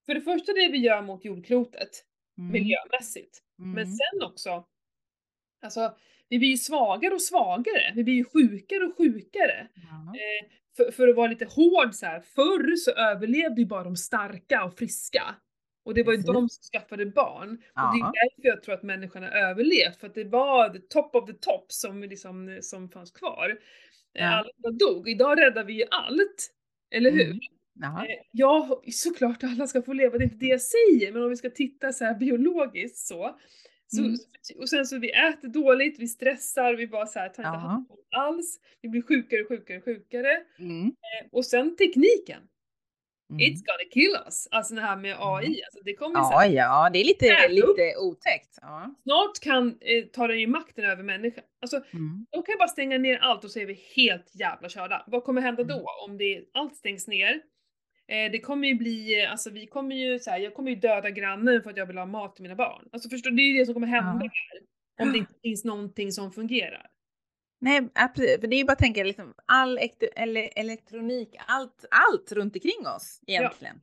För det första det vi gör mot jordklotet, Mm. miljömässigt. Men Mm. sen också, alltså vi blir ju svagare och svagare. Vi blir ju sjukare och sjukare. Ja. För, för att vara lite hård så här. förr så överlevde ju bara de starka och friska. Och det var ju Precis. de som skaffade barn. Och det är därför jag tror att människan har överlevt, för att det var the top of the top som, liksom, som fanns kvar. Eh, Ja. Alla dog. Idag räddar vi ju allt. Eller hur? Mm. Jaha. Eh, Ja, såklart alla ska få leva, det är inte det jag säger, men om vi ska titta så biologiskt så. Så Mm. Och sen så vi äter dåligt, vi stressar, vi bara så här tar inte hand om alls. Vi blir sjukare, sjukare, sjukare. Mm. Eh, Och sen tekniken. Mm. It's gonna kill us. Alltså det här med AI, alltså det kommer så Ja, här, ja, det är lite, Äta lite otäckt. Ja. Snart kan, eh, tar den ju makten över människan. Alltså Mm. de kan ju bara stänga ner allt och så är vi helt jävla körda. Vad kommer hända Mm. då om det, allt stängs ner? Eh, det kommer ju bli, alltså vi kommer ju så här, jag kommer ju döda grannen för att jag vill ha mat till mina barn. Alltså förstår det är ju det som kommer hända Ja. här. Om det inte finns någonting som fungerar. Nej, absolut. För det är ju bara att tänka liksom all elektronik, allt, allt runt omkring oss egentligen.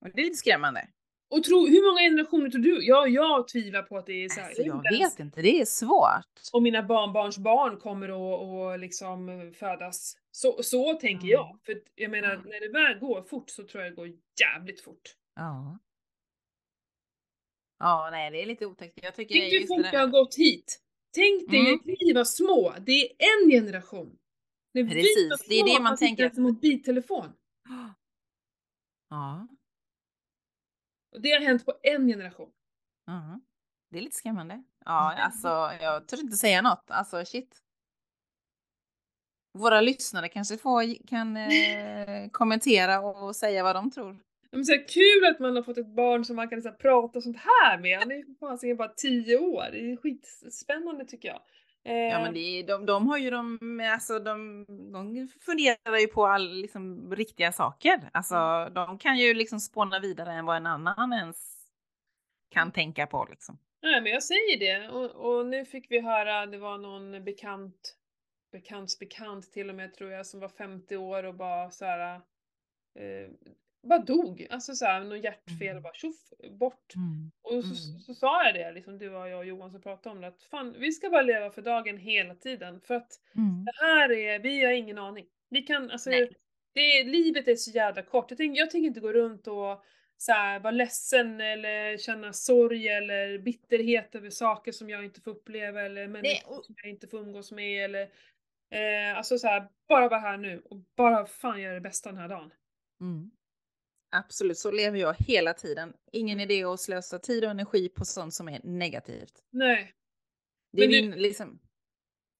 Och det är lite skrämmande. Och tro, hur många generationer tror du? Ja, jag tvivlar på att det är så här. Alltså, jag vet inte, det är svårt. Och mina barnbarns barn kommer att och liksom födas. Så, så tänker Mm. jag. För jag menar, Mm. när det väl går fort så tror jag det går jävligt fort. Ja. Ja, nej, det är lite otäckt. Jag tycker Tänk hur fort det har gått hit. Tänk dig Mm. vi var små. Det är en generation. När Precis, var det är det små man tänker. en mobiltelefon. Ja. Och det har hänt på en generation. ja. Det är lite skrämmande. Ja, Mm. alltså jag törs inte säga något. Alltså shit. Våra lyssnare kanske får, kan eh, kommentera och säga vad de tror. Men så kul att man har fått ett barn som man kan så här, prata sånt här med. Han är ju bara 10 år. Det är skitspännande tycker jag. Ja, Eh, men det är, de, de har ju de, alltså de, de funderar ju på all, liksom, riktiga saker. Alltså Mm. de kan ju liksom spåna vidare än vad en annan ens kan tänka på liksom. Nej men jag säger det och, och nu fick vi höra, det var någon bekant, bekants bekant till och med tror jag, som var 50 år och bara så här. Eh, bara dog, alltså så här, någon hjärtfel, Mm. bara tjoff, bort. Och så, Mm. så sa jag det, liksom du och jag och Johan som pratade om det, att fan vi ska bara leva för dagen hela tiden för att Mm. det här är, vi har ingen aning. Vi kan, alltså, Nej. det, livet är så jävla kort. Jag tänker, jag tänker inte gå runt och så här, vara ledsen eller känna sorg eller bitterhet över saker som jag inte får uppleva eller människor och- som jag inte får umgås med eller eh, alltså så här, bara vara här nu och bara fan göra det bästa den här dagen. Mm. Absolut, så lever jag hela tiden. Ingen idé att slösa tid och energi på sånt som är negativt. Nej. Det är min, liksom,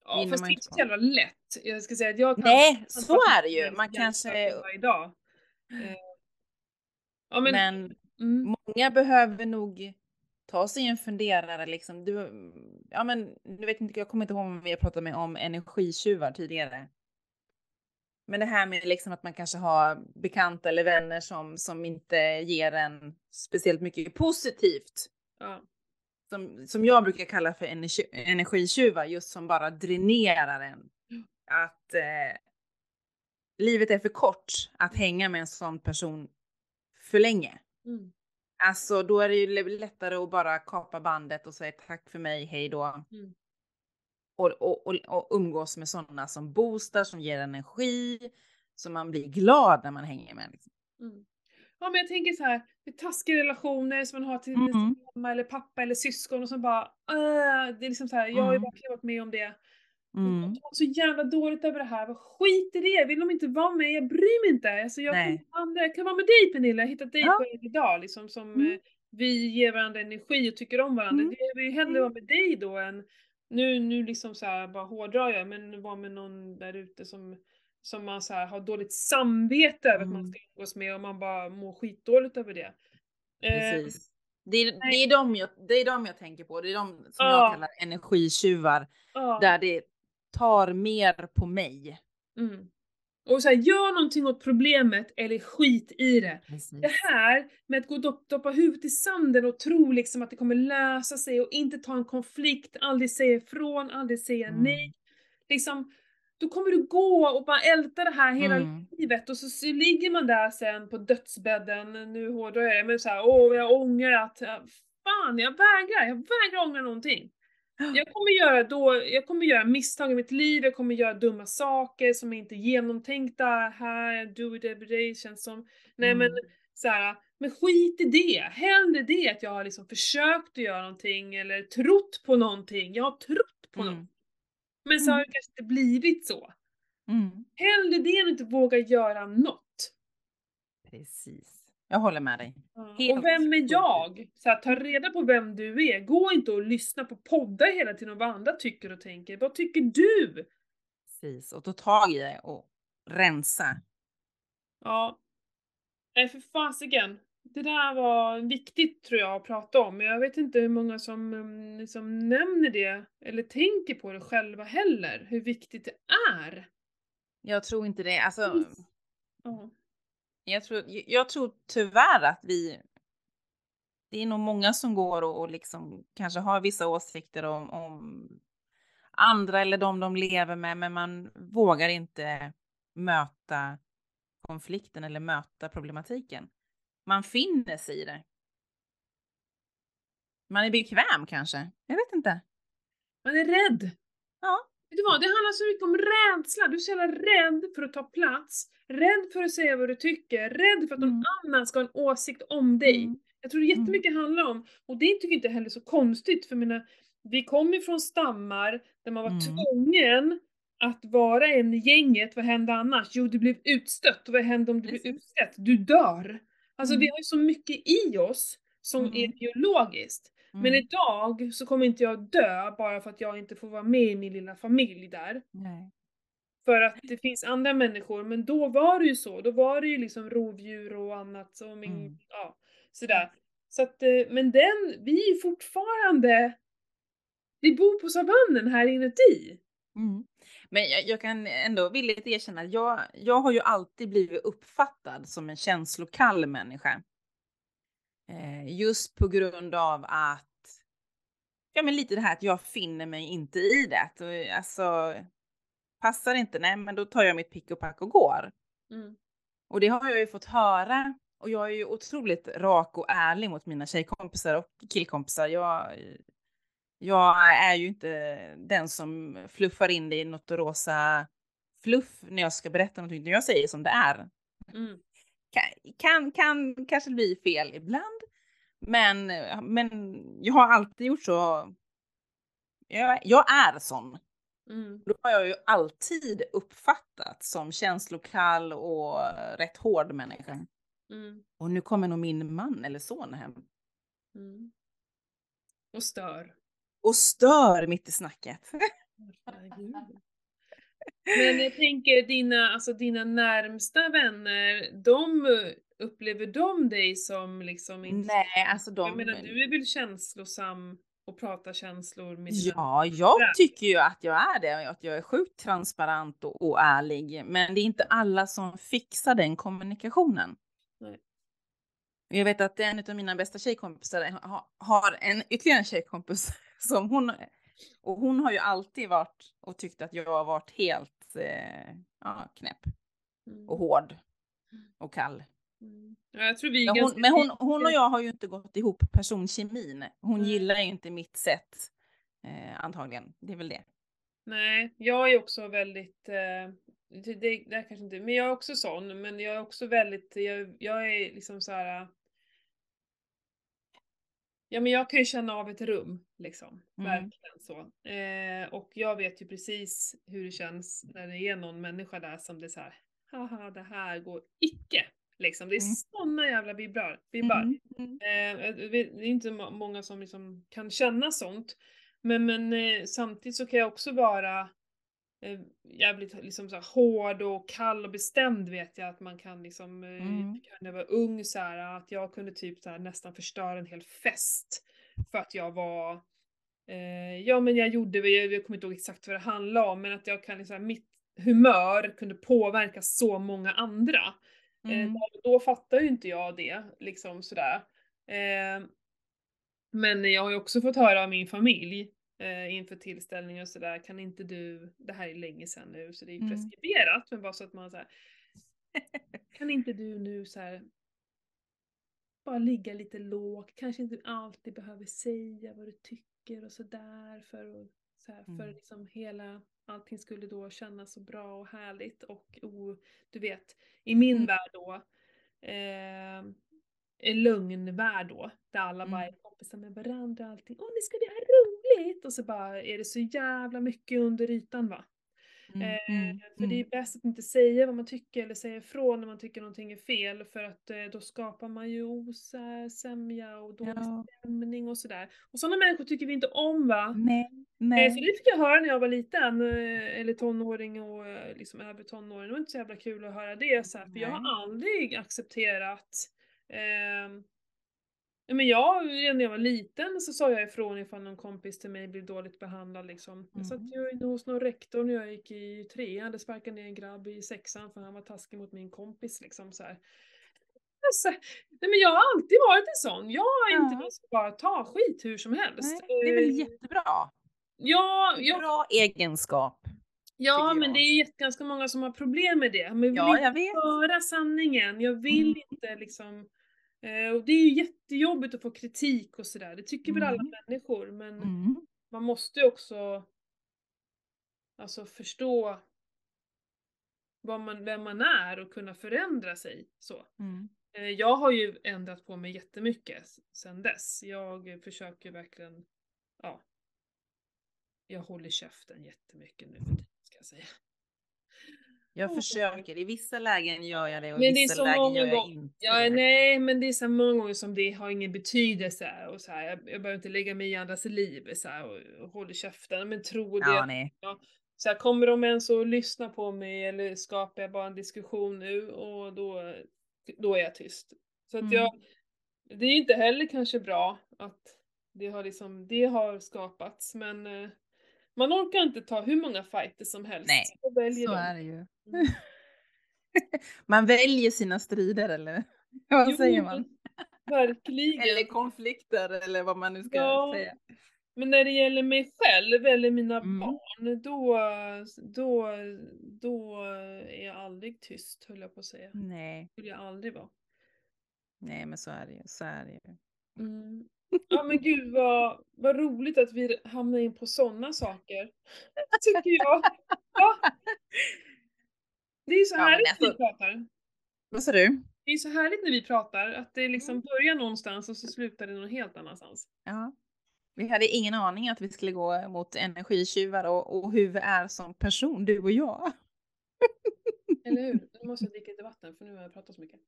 Ja, fast det är inte så jävla lätt. Jag ska säga att jag kan nej, så är det ju. Man kanske, hjälpa varje dag. Eh, ja men, men mm, många behöver nog ta sig en funderare liksom. Du, ja men, du vet inte, jag kommer inte ihåg om vi har pratat med om energitjuvar tidigare. Men det här med liksom att man kanske har bekanta eller vänner som, som inte ger en speciellt mycket positivt. ja. Som, som jag brukar kalla för energi, energitjuvar, just som bara dränerar en. Att eh, livet är för kort att hänga med en sån person för länge. Mm, Alltså då är det ju lättare att bara kapa bandet och säga tack för mig, hej då. mm. Och, och, och, och umgås med sådana som boostar, som ger energi, som man blir glad när man hänger med. Liksom. Mm. Ja men jag tänker så här, taskiga relationer som man har till Mm. sin mamma eller pappa eller syskon och som bara äh, det är liksom så här, jag har ju Mm. verkligen varit med om det. Mm. Jag mår så jävla dåligt över det här, vad skit i det, vill de inte vara med, jag bryr mig inte. Alltså jag, kan, andra, jag kan vara med dig Pernilla, jag har hittat dig Ja. på en idag liksom som Mm. eh, vi ger varandra energi och tycker om varandra. Mm. Jag vill ju hellre vara med dig då än, nu, nu liksom så här, bara hårdrar jag, men vara med någon där ute som som man så här, har dåligt samvete över att man Mm. ska umgås med och man bara mår skitdåligt över det. Eh, Precis. Det är, det, är de jag, det är de jag tänker på. Det är de som Ja. jag kallar energitjuvar. ja. Där det tar mer på mig. Mm. Och så här, gör någonting åt problemet eller skit i det. Precis. Det här med att gå och dopp- doppa huvudet i sanden och tro liksom att det kommer lösa sig och inte ta en konflikt, aldrig säga ifrån, aldrig säga Mm. nej. Liksom, då kommer du gå och bara älta det här hela Mm. livet och så, så ligger man där sen på dödsbädden, nu hårdrar jag det, men såhär åh jag ångrar att, fan jag vägrar, jag vägrar ångra någonting. Jag kommer göra då, jag kommer göra misstag i mitt liv, jag kommer göra dumma saker som är inte genomtänkta här, do it every day känns som. Nej men Mm. så här, men skit i det. Hellre det att jag har liksom försökt att göra någonting eller trott på någonting. Jag har trott på Mm. något. Men så har Mm. det kanske inte blivit så. Mm. Hellre det än att inte våga göra något. Precis. Jag håller med dig. Helt och vem är jag? Så här, ta reda på vem du är. Gå inte och lyssna på poddar hela tiden och vad andra tycker och tänker. Vad tycker du? Precis. Och ta tag i det och rensa. Ja. Nej för fasiken. Det där var viktigt tror jag att prata om, men jag vet inte hur många som mm, liksom nämner det eller tänker på det själva heller, hur viktigt det är. Jag tror inte det. Alltså, Mm. Jag, tror, jag tror tyvärr att vi... Det är nog många som går och, och liksom kanske har vissa åsikter om, om andra eller de de lever med, men man vågar inte möta konflikten eller möta problematiken. Man finner sig i det. Man är bekväm kanske? Jag vet inte. Man är rädd. Ja. Vet du vad, det handlar så mycket om rädsla. Du är så jävla rädd för att ta plats, rädd för att säga vad du tycker, rädd för att någon Mm. annan ska ha en åsikt om dig. Mm. Jag tror det jättemycket handlar om, och det tycker jag inte heller så konstigt, för mina, vi kommer ju från stammar där man var Mm. tvungen att vara en i gänget, vad hände annars? Jo, du blev utstött, och vad hände om du blev Precis. utstött? Du dör! Alltså vi Mm. har ju så mycket i oss som är Mm. Men Mm. idag så kommer inte jag dö bara för att jag inte får vara med i min lilla familj där. Nej. För att det finns andra människor, men då var det ju så. Då var det ju liksom rovdjur och annat. Och min, Mm. ja, sådär. Så att, eh, men den, vi är fortfarande, vi bor på savannen här inuti. Mm. Men jag, jag kan ändå villigt erkänna att jag, jag har ju alltid blivit uppfattad som en känslokall människa. Eh, just på grund av att, ja men lite det här att jag finner mig inte i det. Eh, Alltså, passar inte, nej men då tar jag mitt pick och pack och går. Mm. Och det har jag ju fått höra. Och jag är ju otroligt rak och ärlig mot mina tjejkompisar och killkompisar. Jag, jag är ju inte den som fluffar in det i något rosa fluff när jag ska berätta någonting. utan Jag säger som det är. Mm. Kan, kan, kan kanske bli fel ibland. Men, men jag har alltid gjort så. Jag, jag är sån. Mm. Då har jag ju alltid uppfattat som känslokall och rätt hård människa. Mm. Och nu kommer nog min man eller son hem Mm. Och stör. och stör mitt i snacket. Men jag tänker dina, alltså dina närmsta vänner, de upplever de dig som liksom inte... Nej, alltså de... Jag menar du är väl känslosam och pratar känslor med dina... Ja, jag vänner? tycker ju att jag är det och att jag är sjukt transparent och, och ärlig. Men det är inte alla som fixar den kommunikationen. Nej. Jag vet att en av mina bästa tjejkompisar ha- har en ytterligare en tjejkompis som hon och hon har ju alltid varit och tyckt att jag har varit helt eh, ja, knäpp Mm. och hård och kall. Mm. Ja, jag tror vi ganska hon, men hon, hon och jag har ju inte gått ihop personkemin. Hon Nej. gillar ju inte mitt sätt eh, antagligen. Det är väl det. Nej, jag är också väldigt, eh, det, det, det är kanske inte, men jag är också sån, men jag är också väldigt, jag, jag är liksom så här. Ja men jag kan ju känna av ett rum, liksom. Mm. Verkligen så. Eh, och jag vet ju precis hur det känns när det är någon människa där som det är så här, haha det här går icke. Liksom. Det är Mm. såna jävla vibrar. vibbar. Mm. Eh, vet- det är inte må- många som liksom kan känna sånt. Men, men eh, samtidigt så kan jag också vara eh, jävligt liksom så här, hård och kall och bestämd vet jag att man kan liksom, eh, Mm. när jag var ung så här, att jag kunde typ så här, nästan förstöra en hel fest. För att jag var, eh, ja men jag gjorde, jag, jag kommer inte ihåg exakt vad det handlade om, men att jag kan liksom, mitt humör kunde påverka så många andra. Eh, Mm. där- då fattar ju inte jag det, liksom sådär. Eh, men jag har ju också fått höra av min familj eh, inför tillställningar och sådär, kan inte du, det här är länge sedan nu så det är ju Mm. preskriberat, men bara så att man såhär, kan inte du nu så här bara ligga lite lågt, kanske inte alltid behöver säga vad du tycker och sådär för att så här, för Mm. liksom hela, allting skulle då kännas så bra och härligt och oh, du vet, i min Mm. värld då, eh, en lögnvärld då, där alla bara Mm. är kompisar med varandra och allting, åh nu ska vi ha roligt! Och så bara är det så jävla mycket under ytan va. Mm, Eh, mm, för det är mm. bäst att inte säga vad man tycker eller säga ifrån när man tycker någonting är fel för att eh, då skapar man ju osämja och dålig Ja. stämning och sådär. Och sådana människor tycker vi inte om va. Nej, Eh, nej. Så det fick jag höra när jag var liten, eh, eller tonåring och eh, liksom över tonåring. Det var inte så jävla kul att höra det så här, för jag har aldrig accepterat ehm, men jag, redan när jag var liten så sa jag ifrån ifall någon kompis till mig blev dåligt behandlad liksom. Jag satt Mhm. ju inne hos någon rektor när jag gick i trean, jag hade sparkat ner en grabb i sexan för han var taskig mot min kompis liksom så här. Alltså, nej men jag har alltid varit en sån. Jag är inte Ja. någon som bara tar skit hur som helst. Nej, det är väl jättebra. Ja, ja, Bra egenskap. ja men jag. det är ganska många som har problem med det. Men vill Ja, inte jag vet. höra sanningen. Jag vill Mm. inte liksom och det är ju jättejobbigt att få kritik och sådär, det tycker väl alla Mm. människor, men Mm. man måste ju också alltså förstå vad man, vem man är och kunna förändra sig så. Mm. Eh, Jag har ju ändrat på mig jättemycket sen dess. Jag försöker verkligen, ja. Jag håller käften jättemycket nu för tiden, ska jag säga. Jag försöker, i vissa lägen gör jag det och i det vissa lägen gör jag inte Ja, det. nej, men det är så många gånger som det har ingen betydelse och så här, jag, jag behöver inte lägga mig i andras liv så här, och, och håller käften, men tro det. Ja, nej. Så här, kommer de ens att lyssna på mig eller skapar jag bara en diskussion nu och då, då är jag tyst. Så att Mm. jag, det är inte heller kanske bra att det har liksom, det har skapats men eh, man orkar inte ta hur många fighter som helst. Nej, Så väljer Så är det ju. Mm. Man väljer sina strider eller vad Jo, säger man? Verkligen. Eller konflikter eller vad man nu ska Ja. säga. Men när det gäller mig själv eller mina Mm. barn, då, då, då är jag aldrig tyst höll jag på att säga. Nej, Det vill jag aldrig vara. nej men så är det ju. Så är det ju. Mm. Ja men gud vad, vad roligt att vi hamnar in på sådana saker. Tycker jag. Ja. Det är så Ja, härligt när vi alltså- pratar. Vad sa du? Det är så härligt när vi pratar, att det Mm. liksom börjar någonstans och så slutar det någon helt annanstans. Ja. Vi hade ingen aning att vi skulle gå mot energitjuvar och, och hur vi är som person, du och jag. Eller hur? Nu måste jag dricka lite vatten för nu har jag pratat så mycket.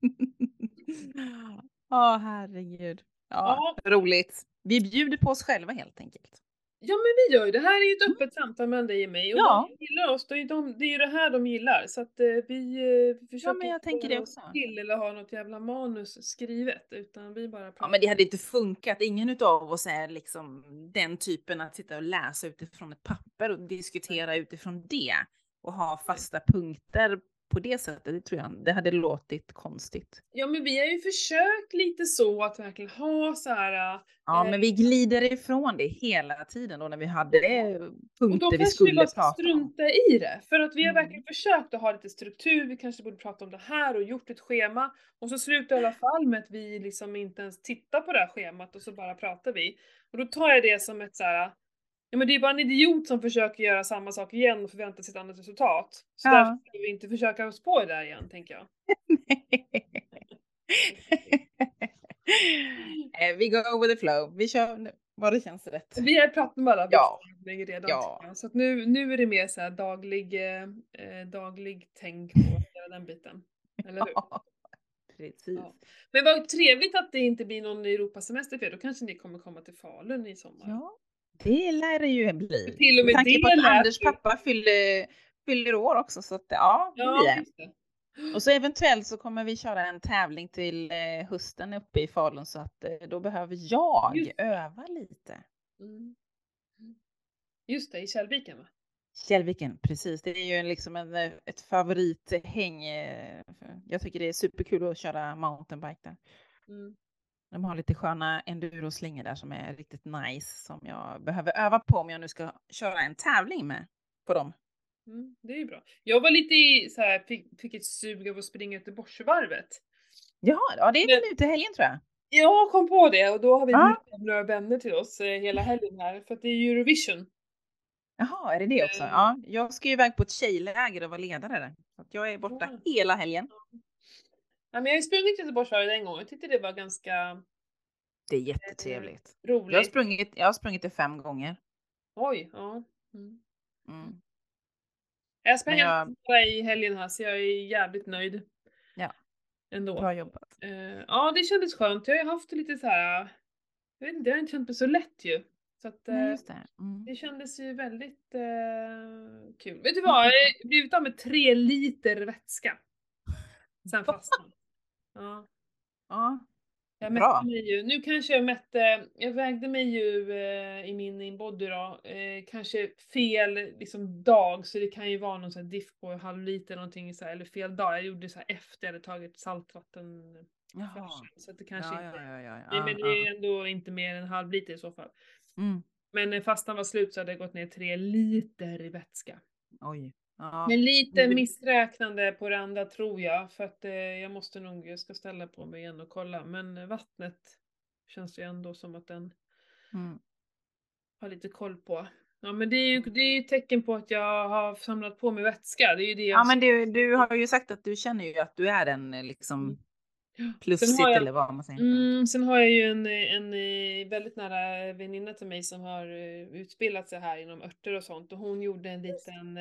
Ja, herregud. Ja, roligt. Vi bjuder på oss själva helt enkelt. Ja men vi gör ju det. här är ju ett öppet samtal mellan dig och mig och Mm. Ja. de gillar oss, det är, ju de, det är ju det här de gillar. Så att eh, vi, eh, vi försöker men jag tänker det också. till eller ha något jävla manus skrivet utan vi bara pratar. Ja, men det hade inte funkat. Ingen utav oss är liksom den typen att sitta och läsa utifrån ett papper och diskutera utifrån det och ha fasta punkter på det sättet. Det tror jag det hade låtit konstigt. Ja men vi har ju försökt lite så att verkligen ha så här. äh, Ja, Eh. men vi glider ifrån det hela tiden då när vi hade det Och då punkter vi kanske vi skulle bara ska prata om. strunta i det. För att vi har Mm. verkligen försökt att ha lite struktur, vi kanske borde prata om det här och gjort ett schema. Och så slutar i alla fall med att vi liksom inte ens tittar på det här schemat och så bara pratar vi. Och då tar jag det som ett så här. Ja men det är bara en idiot som försöker göra samma sak igen och förväntar sig ett annat resultat. Så Ja. därför ska vi inte försöka oss på det där igen tänker jag. Eh, vi go with the flow. Vi kör vad det känns rätt. Vi har pratat med alla Ja. redan Ja. Så att nu, nu är det mer så här daglig, eh, eh, daglig tänk på hela den biten. Eller hur? Ja, precis. Ja. Men vad trevligt att det inte blir någon Europasemester för er. Då kanske ni kommer komma till Falun i sommar. Ja, det lär det ju bli. För till och med det på att Anders pappa fyller, fyller år också så att ja, det Ja, blir det. Och så eventuellt så kommer vi köra en tävling till eh, hösten uppe i Falun så att eh, då behöver jag Just öva lite. Mm. Just det, i Källviken va? Källviken, precis. Det är ju liksom en, eh, ett favorithäng. Jag tycker det är superkul att köra mountainbike där. Mm. De har lite sköna enduroslingor där som är riktigt nice som jag behöver öva på om jag nu ska köra en tävling med på dem. Mm, det är ju bra. Jag var lite i, så här, fick, fick ett sug av att springa Göteborgsvarvet. Ja, ja det är väl nu till helgen tror jag. Jag kom på det och då har vi Ja. hem några vänner till oss eh, hela helgen här för att det är Eurovision. Jaha, är det det också? Eh. Ja, jag ska ju iväg på ett tjejläger och vara ledare där. Så jag är borta Ja. hela helgen. Ja, men jag har ju sprungit Göteborgsvarvet en gång. Jag tyckte det var ganska Det är jättetrevligt. roligt. Jag har sprungit, jag har sprungit det fem gånger. Oj, ja. Mm. Mm. Jag sprang jag- i helgen här så jag är jävligt nöjd. Ja. Ändå. Bra jobbat. Eh, ja, det kändes skönt. Jag har haft lite så här. Jag vet inte, jag har inte känt mig så lätt ju. Så att, Nej, eh, det. Mm. det kändes ju väldigt eh, kul. Vet du vad? Jag har blivit av med tre liter vätska. Sen fastnade Ja. Ja, Jag Bra. mätte mig ju, nu kanske jag mätte, jag vägde mig ju eh, i min inbody då, eh, kanske fel liksom, dag så det kan ju vara någon sån här diff på en halv liter någonting så här, eller fel dag. Jag gjorde så här efter jag hade tagit saltvatten så att det kanske Ja, inte, ja, ja, Nej, men det är ändå inte mer än en halv liter i så fall. Mm. Men när fastan var slut så hade jag gått ner tre liter i vätska. Oj. Ja. Men lite missräknande på det andra tror jag, för att eh, jag måste nog, jag ska ställa på mig igen och kolla. Men eh, vattnet känns ju ändå som att den Mm. har lite koll på. Ja men det är ju det är ju tecken på att jag har samlat på mig vätska, det är ju det jag Ja men du, du har ju sagt att du känner ju att du är en eh, liksom Mm. plussigt jag- eller vad man säger. Mm, sen har jag ju en, en, eh, väldigt nära väninna till mig som har utbildat sig här inom örter och sånt och hon gjorde en liten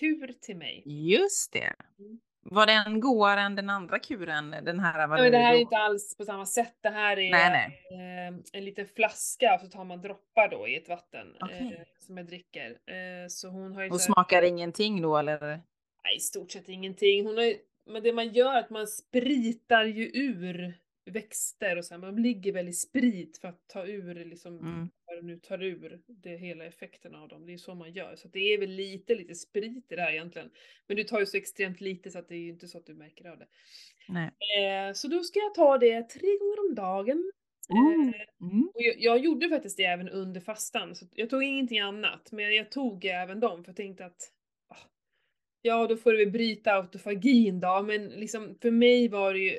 kur till mig. Just det. Mm. Var den godare än den andra kuren? Den här var Ja, det här är inte alls på samma sätt. Det här är Nej, nej. Eh, en liten flaska och så tar man droppar då i ett vatten eh, som jag dricker. Eh, så hon har ju Och så här- smakar ingenting då eller? Nej, i stort sett ingenting. Hon har ju, men det man gör är att man spritar ju ur växter och så här. Man ligger väl i sprit för att ta ur liksom Mm. vad nu tar ur det hela effekten av dem. Det är så man gör. Så det är väl lite, lite sprit i det här egentligen. Men du tar ju så extremt lite så att det är ju inte så att du märker av det. Eh, så då ska jag ta det tre gånger om dagen. Mm. Mm. och jag, jag gjorde faktiskt det även under fastan, så jag tog ingenting annat. Men jag tog även dem för jag tänkte att ja, då får du bryta autofagin då. Men liksom för mig var det ju,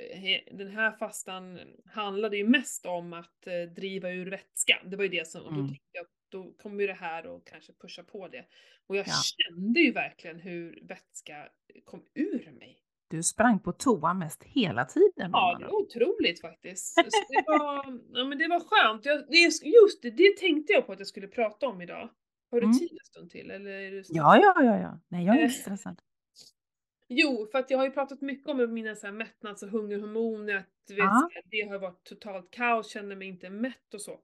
den här fastan handlade ju mest om att eh, driva ur vätska. Det var ju det som, och då Mm. tänkte jag att då kommer ju det här och kanske pusha på det. Och jag Ja. kände ju verkligen hur vätska kom ur mig. Du sprang på toa mest hela tiden. Ja, det var otroligt faktiskt. Så det, var, ja, men det var skönt. Jag, det, just det, det tänkte jag på att jag skulle prata om idag. Har du Mm. tid en stund till? Eller är du Ja, ja, ja, ja. Nej, jag är Eh. inte stressad. Jo, för att jag har ju pratat mycket om mina så här mättnads och hungerhormoner, att du vet, det har varit totalt kaos, känner mig inte mätt och så.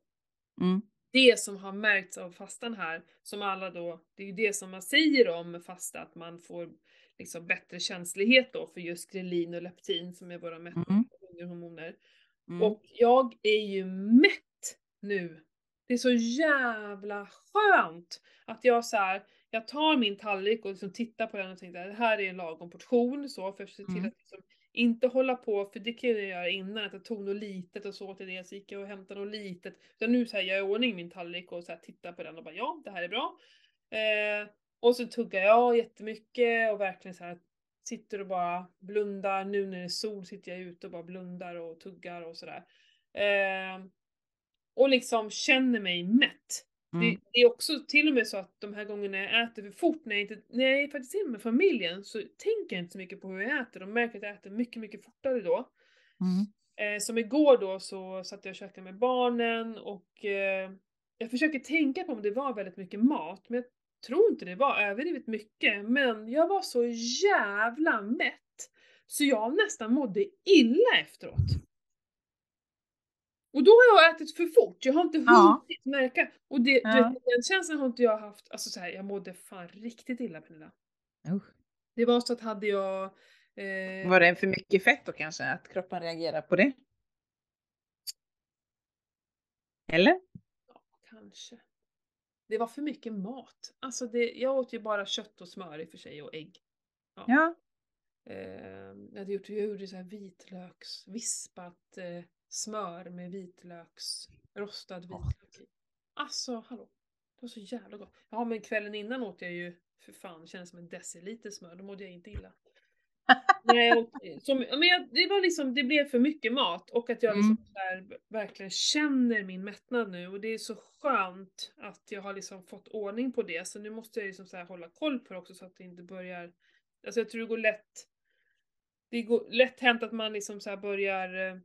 Mm. Det som har märkts av fastan här, som alla då, det är ju det som man säger om fasta, att man får liksom bättre känslighet då för just grelin och leptin som är våra mättnads Mm. och hungerhormoner. Mm. Och jag är ju mätt nu. Det är så jävla skönt att jag så här, jag tar min tallrik och liksom tittar på den och tänker att det här är en lagom portion så för att se till Mm. att liksom inte hålla på, för det kan jag göra innan, att jag tog något litet och så till det, så gick jag och hämtade något litet. Utan nu så här, jag i ordning min tallrik och så här, tittar på den och bara ja, det här är bra. Eh, och så tuggar jag jättemycket och verkligen så här sitter och bara blundar. Nu när det är sol sitter jag ute och bara blundar och tuggar och sådär. Eh, och liksom känner mig mätt. Mm. Det, det är också till och med så att de här gångerna jag äter för fort, när jag, inte, när jag är faktiskt är med familjen så tänker jag inte så mycket på hur jag äter. De märker att jag äter mycket, mycket fortare då. Mm. Eh, som igår då så satt jag och käkade med barnen och eh, jag försöker tänka på om det var väldigt mycket mat, men jag tror inte det var överdrivet mycket. Men jag var så jävla mätt så jag nästan mådde illa efteråt. Och då har jag ätit för fort, jag har inte Ja. hunnit märka. Och det, Ja. vet, den känslan har inte jag haft, alltså så här, jag mådde fan riktigt illa Pernilla. Usch. Det var så att hade jag eh, Var det för mycket fett då kanske? Att kroppen reagerar på det? Eller? Kanske. Det var för mycket mat. Alltså det, jag åt ju bara kött och smör i och för sig och ägg. Ja. Eh, jag hade gjort, jag gjorde så här vitlöks, vispat eh, smör med vitlöks, rostad vitlök i. Alltså hallå. Det var så jävla gott. Ja men kvällen innan åt jag ju, för fan kändes som en deciliter smör, då mådde jag inte illa. Nej, åt, som, men jag, det var liksom, det blev för mycket mat och att jag liksom Mm. så här, verkligen känner min mättnad nu och det är så skönt att jag har liksom fått ordning på det så nu måste jag liksom så här hålla koll på det också så att det inte börjar, alltså jag tror det går lätt, det går lätt hänt att man liksom så här börjar, eh,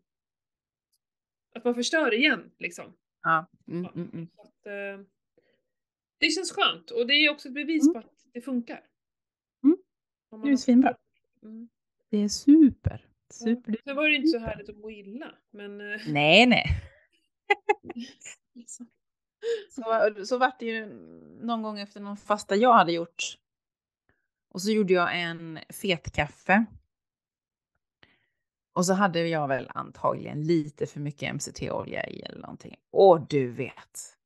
att man förstör igen liksom. Ja. Mm, mm, mm. Så att, eh, det känns skönt och det är också ett bevis Mm. på att det funkar. Mm. Det är svinbra. Mm. Det är super. Super. Sen var det inte så härligt att må illa, men... eh, Nej, nej. liksom. Så, så vart det ju någon gång efter någon fasta jag hade gjort. Och så gjorde jag en fetkaffe. Och så hade jag väl antagligen lite för mycket MCT-olja i eller någonting. Och du vet.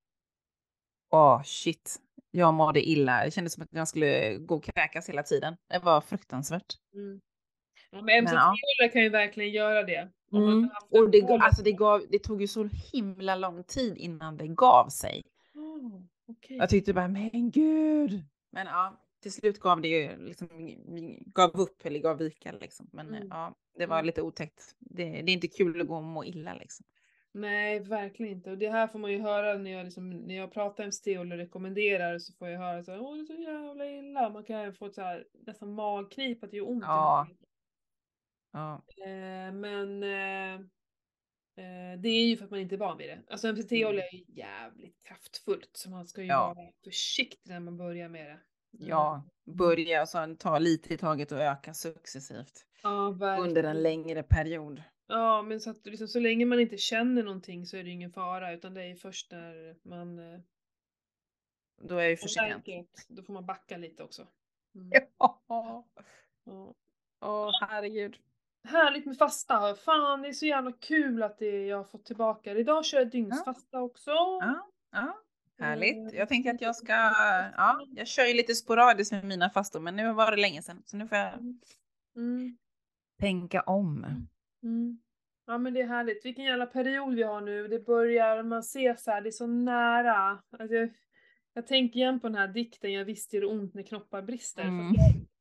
Åh shit. Jag mådde illa. Det kändes som att jag skulle gå och kräkas hela tiden. Det var fruktansvärt. Mm. Ja, men Men, ja. MCT-olja kan ju verkligen göra det. Mm. Och det, alltså det, gav, det tog ju så himla lång tid innan det gav sig. Oh, okej. Jag tyckte bara, men gud. Men ja, till slut gav det ju liksom, gav upp eller gav vika liksom. Men Mm. ja, det var Mm. lite otäckt. Det, det är inte kul att gå och må illa liksom. Nej, verkligen inte. Och det här får man ju höra när jag, liksom, när jag pratar med Steol och rekommenderar så får jag höra så här, åh det är så jävla illa. Man kan få ett så här, nästan magknip att det gör ont Ja. Ja, Eh, men eh, eh, det är ju för att man inte är van vid det. Alltså MCT-olja Mm. är ju jävligt kraftfullt så man ska ju Ja. vara försiktig när man börjar med det. Ja, börja och sen ta lite i taget och öka successivt Ja, under en längre period. Ja, men så att liksom, så länge man inte känner någonting så är det ingen fara utan det är först när man eh, Då är det för sent. då får man backa lite också. Mm. Ja, Ja. åh herregud. Härligt med fasta. Fan, det är så jävla kul att det jag har fått tillbaka. Idag kör jag dygnsfasta också. Ja, ja, härligt. Eh, Jag tänker att jag ska, ja, jag kör ju lite sporadiskt med mina fastor, men nu var det länge sedan, så nu får jag Mm, tänka om. mm. Ja men det är härligt. Vilken jävla period vi har nu. Det börjar, man ser så här, det är så nära. Alltså, jag, jag tänker igen på den här dikten Jag visste det ont när knoppar brister. Mm.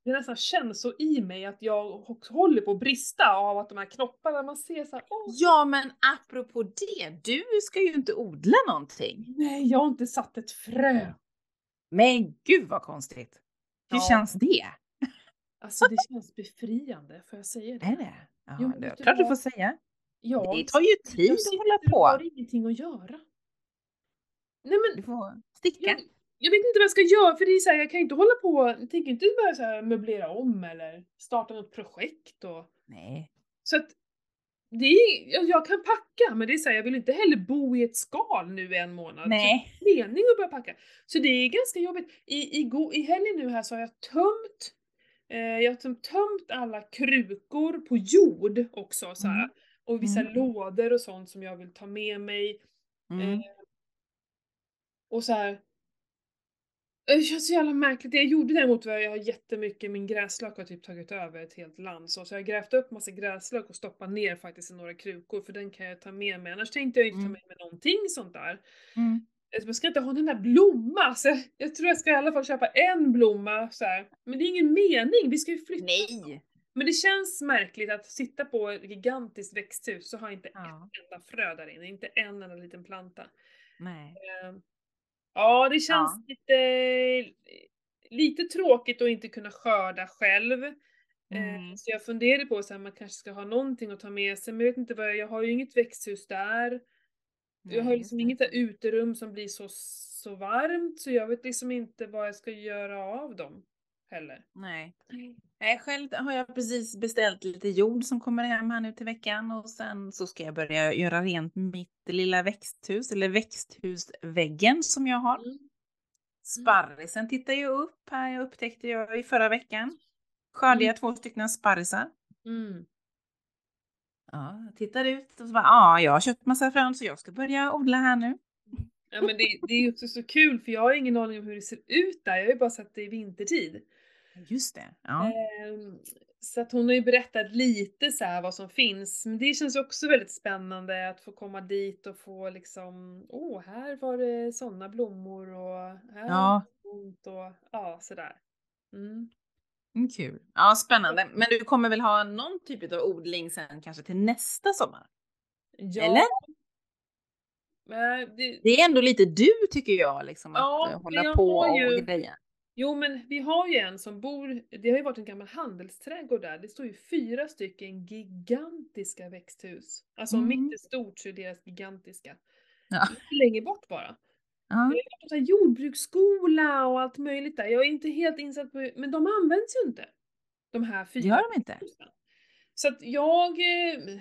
Jag, det nästan känns så i mig att jag håller på att brista av att de här knopparna, man ser så här, Ja, men apropå det, du ska ju inte odla någonting. nej jag har inte satt ett frö. Men gud vad konstigt. Hur Ja. känns det? Alltså det känns befriande, får jag säga det? Är det? Ja, Jo, det är klart du får säga. Ja, Det tar ju tid jag att hålla och har på. ingenting att göra. Nej men Du får sticka. jag, jag vet inte vad jag ska göra för det är så här, jag kan inte hålla på, jag tänker inte börja så här möblera om eller starta något projekt och Nej. så att det är, jag, kan packa men det är så här, jag vill inte heller bo i ett skal nu i en månad. Nej. Så det är mening att börja packa. Så det är ganska jobbigt. I, i, go, i helgen nu här så har jag tömt eh, jag har tömt alla krukor på jord också så här. Mm. Och vissa Mm. lådor och sånt som jag vill ta med mig. Mm. Och så här. Det känns så jävla märkligt. Det jag gjorde däremot var att jag har jättemycket, min gräslök har typ tagit över ett helt land. Så, så jag har grävt upp massa gräslök och stoppat ner faktiskt i några krukor för den kan jag ta med mig. Annars tänkte jag inte ta Mm. med mig någonting sånt där. Mm. Alltså, Man ska inte ha den där blomma, så jag, jag tror jag ska i alla fall köpa en blomma så här. Men det är ingen mening, vi ska ju flytta. Nej. Men det känns märkligt att sitta på ett gigantiskt växthus så har jag inte Ja. ett enda frö där inne, inte en enda liten planta. Nej. Eh, Ja, det känns Ja. lite, lite tråkigt att inte kunna skörda själv. Eh, Mm. Så jag funderade på att man kanske ska ha någonting att ta med sig, men jag vet inte vad jag, jag har ju inget växthus där. jag har Nej, liksom inget där uterum som blir så, så varmt, så jag vet liksom inte vad jag ska göra av dem heller. Nej. Nej, själv har jag precis beställt lite jord som kommer hem här nu till veckan och sen så ska jag börja göra rent mitt lilla växthus eller växthusväggen som jag har. Mm. Sparrisen tittar ju upp här, jag upptäckte jag i förra veckan. Skördade jag två stycken sparrisar. Mm. Ja, tittar ut och så bara, ja, jag har köpt massa frön så jag ska börja odla här nu. Ja men det, det är ju också så kul för jag har ingen aning om hur det ser ut där, jag har ju bara sett det i vintertid. Just det. Ja. Ehm, Så att hon har ju berättat lite så här vad som finns, men det känns ju också väldigt spännande att få komma dit och få liksom, åh, här var det sådana blommor och här Ja. sånt och ja, sådär. Mm. Mm, kul. Ja, spännande. Men du kommer väl ha någon typ av odling sen kanske till nästa sommar? Ja, Eller? det, Det är ändå lite du tycker jag, liksom Ja, att eh, hålla på har ju- och greja. Jo men vi har ju en som bor, det har ju varit en gammal handelsträdgård där, det står ju fyra stycken gigantiska växthus. Alltså om Mm. mitt är stort så är deras gigantiska. Ja. Längre bort bara. Ja. Det har varit så här jordbruksskola och allt möjligt där. Jag är inte helt insatt på men de används ju inte. De här fyra Gör de inte? Så att jag... eh,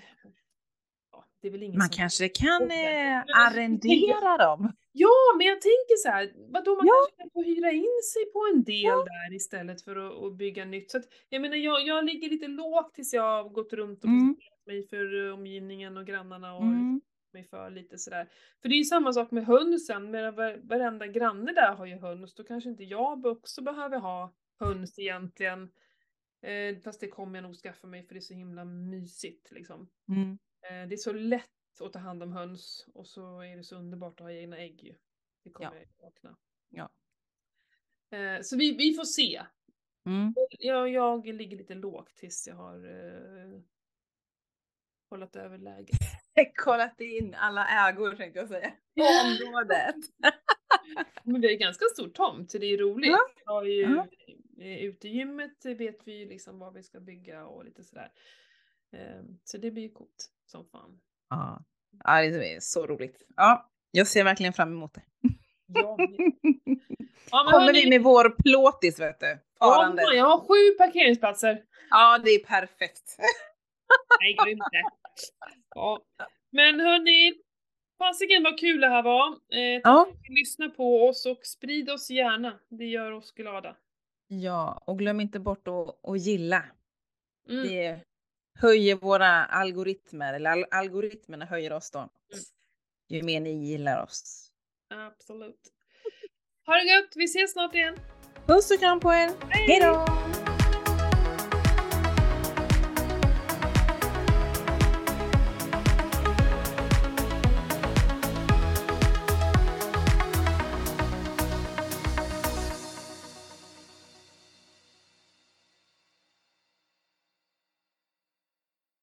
Ja, det är väl ingen Man som... kanske kan eh, arrendera dem. Ja, men jag tänker så här, vadå man Ja. kanske kan få hyra in sig på en del där istället för att, att bygga nytt. Så att, jag menar, jag, jag ligger lite lågt tills jag har gått runt och Mm. mig för eh, omgivningen och grannarna och Mm. mig för lite sådär. För det är ju samma sak med hönsen, men var- varenda granne där har ju höns, då kanske inte jag också behöver ha höns egentligen. Eh, fast det kommer jag nog skaffa mig för det är så himla mysigt liksom. Mm. Eh, det är så lätt att ta hand om höns och så är det så underbart att ha egna ägg ju. Det kommer Ja. jag vakna. Ja. Eh, så vi, vi får se. Mm. Jag, jag ligger lite lågt tills jag har eh, kollat över läget. Kollat in alla ägor tänkte jag säga. På området. Men har ju ganska stor tomt så det är roligt. Ja. Vi har ju Ja. eh, utegymmet vet vi liksom vad vi ska bygga och lite sådär. Eh, så det blir ju coolt som fan. Ja. ja, det är så roligt. Ja, jag ser verkligen fram emot det. Ja, men Kommer hörni, vi med vår plåtis vet du. ja, jag har sju parkeringsplatser. Ja, det är perfekt. Nej, glöm inte. Ja. Men hörni, fasiken vad kul det här var. Eh, tack Ja. för att ni lyssnar på oss och sprid oss gärna. Det gör oss glada. Ja, och glöm inte bort att, att gilla. Mm. Det höjer våra algoritmer, eller al- algoritmerna höjer oss då. Ju mer ni gillar oss. Absolut. Ha det gött, vi ses snart igen. Puss och kram på er. Hej då!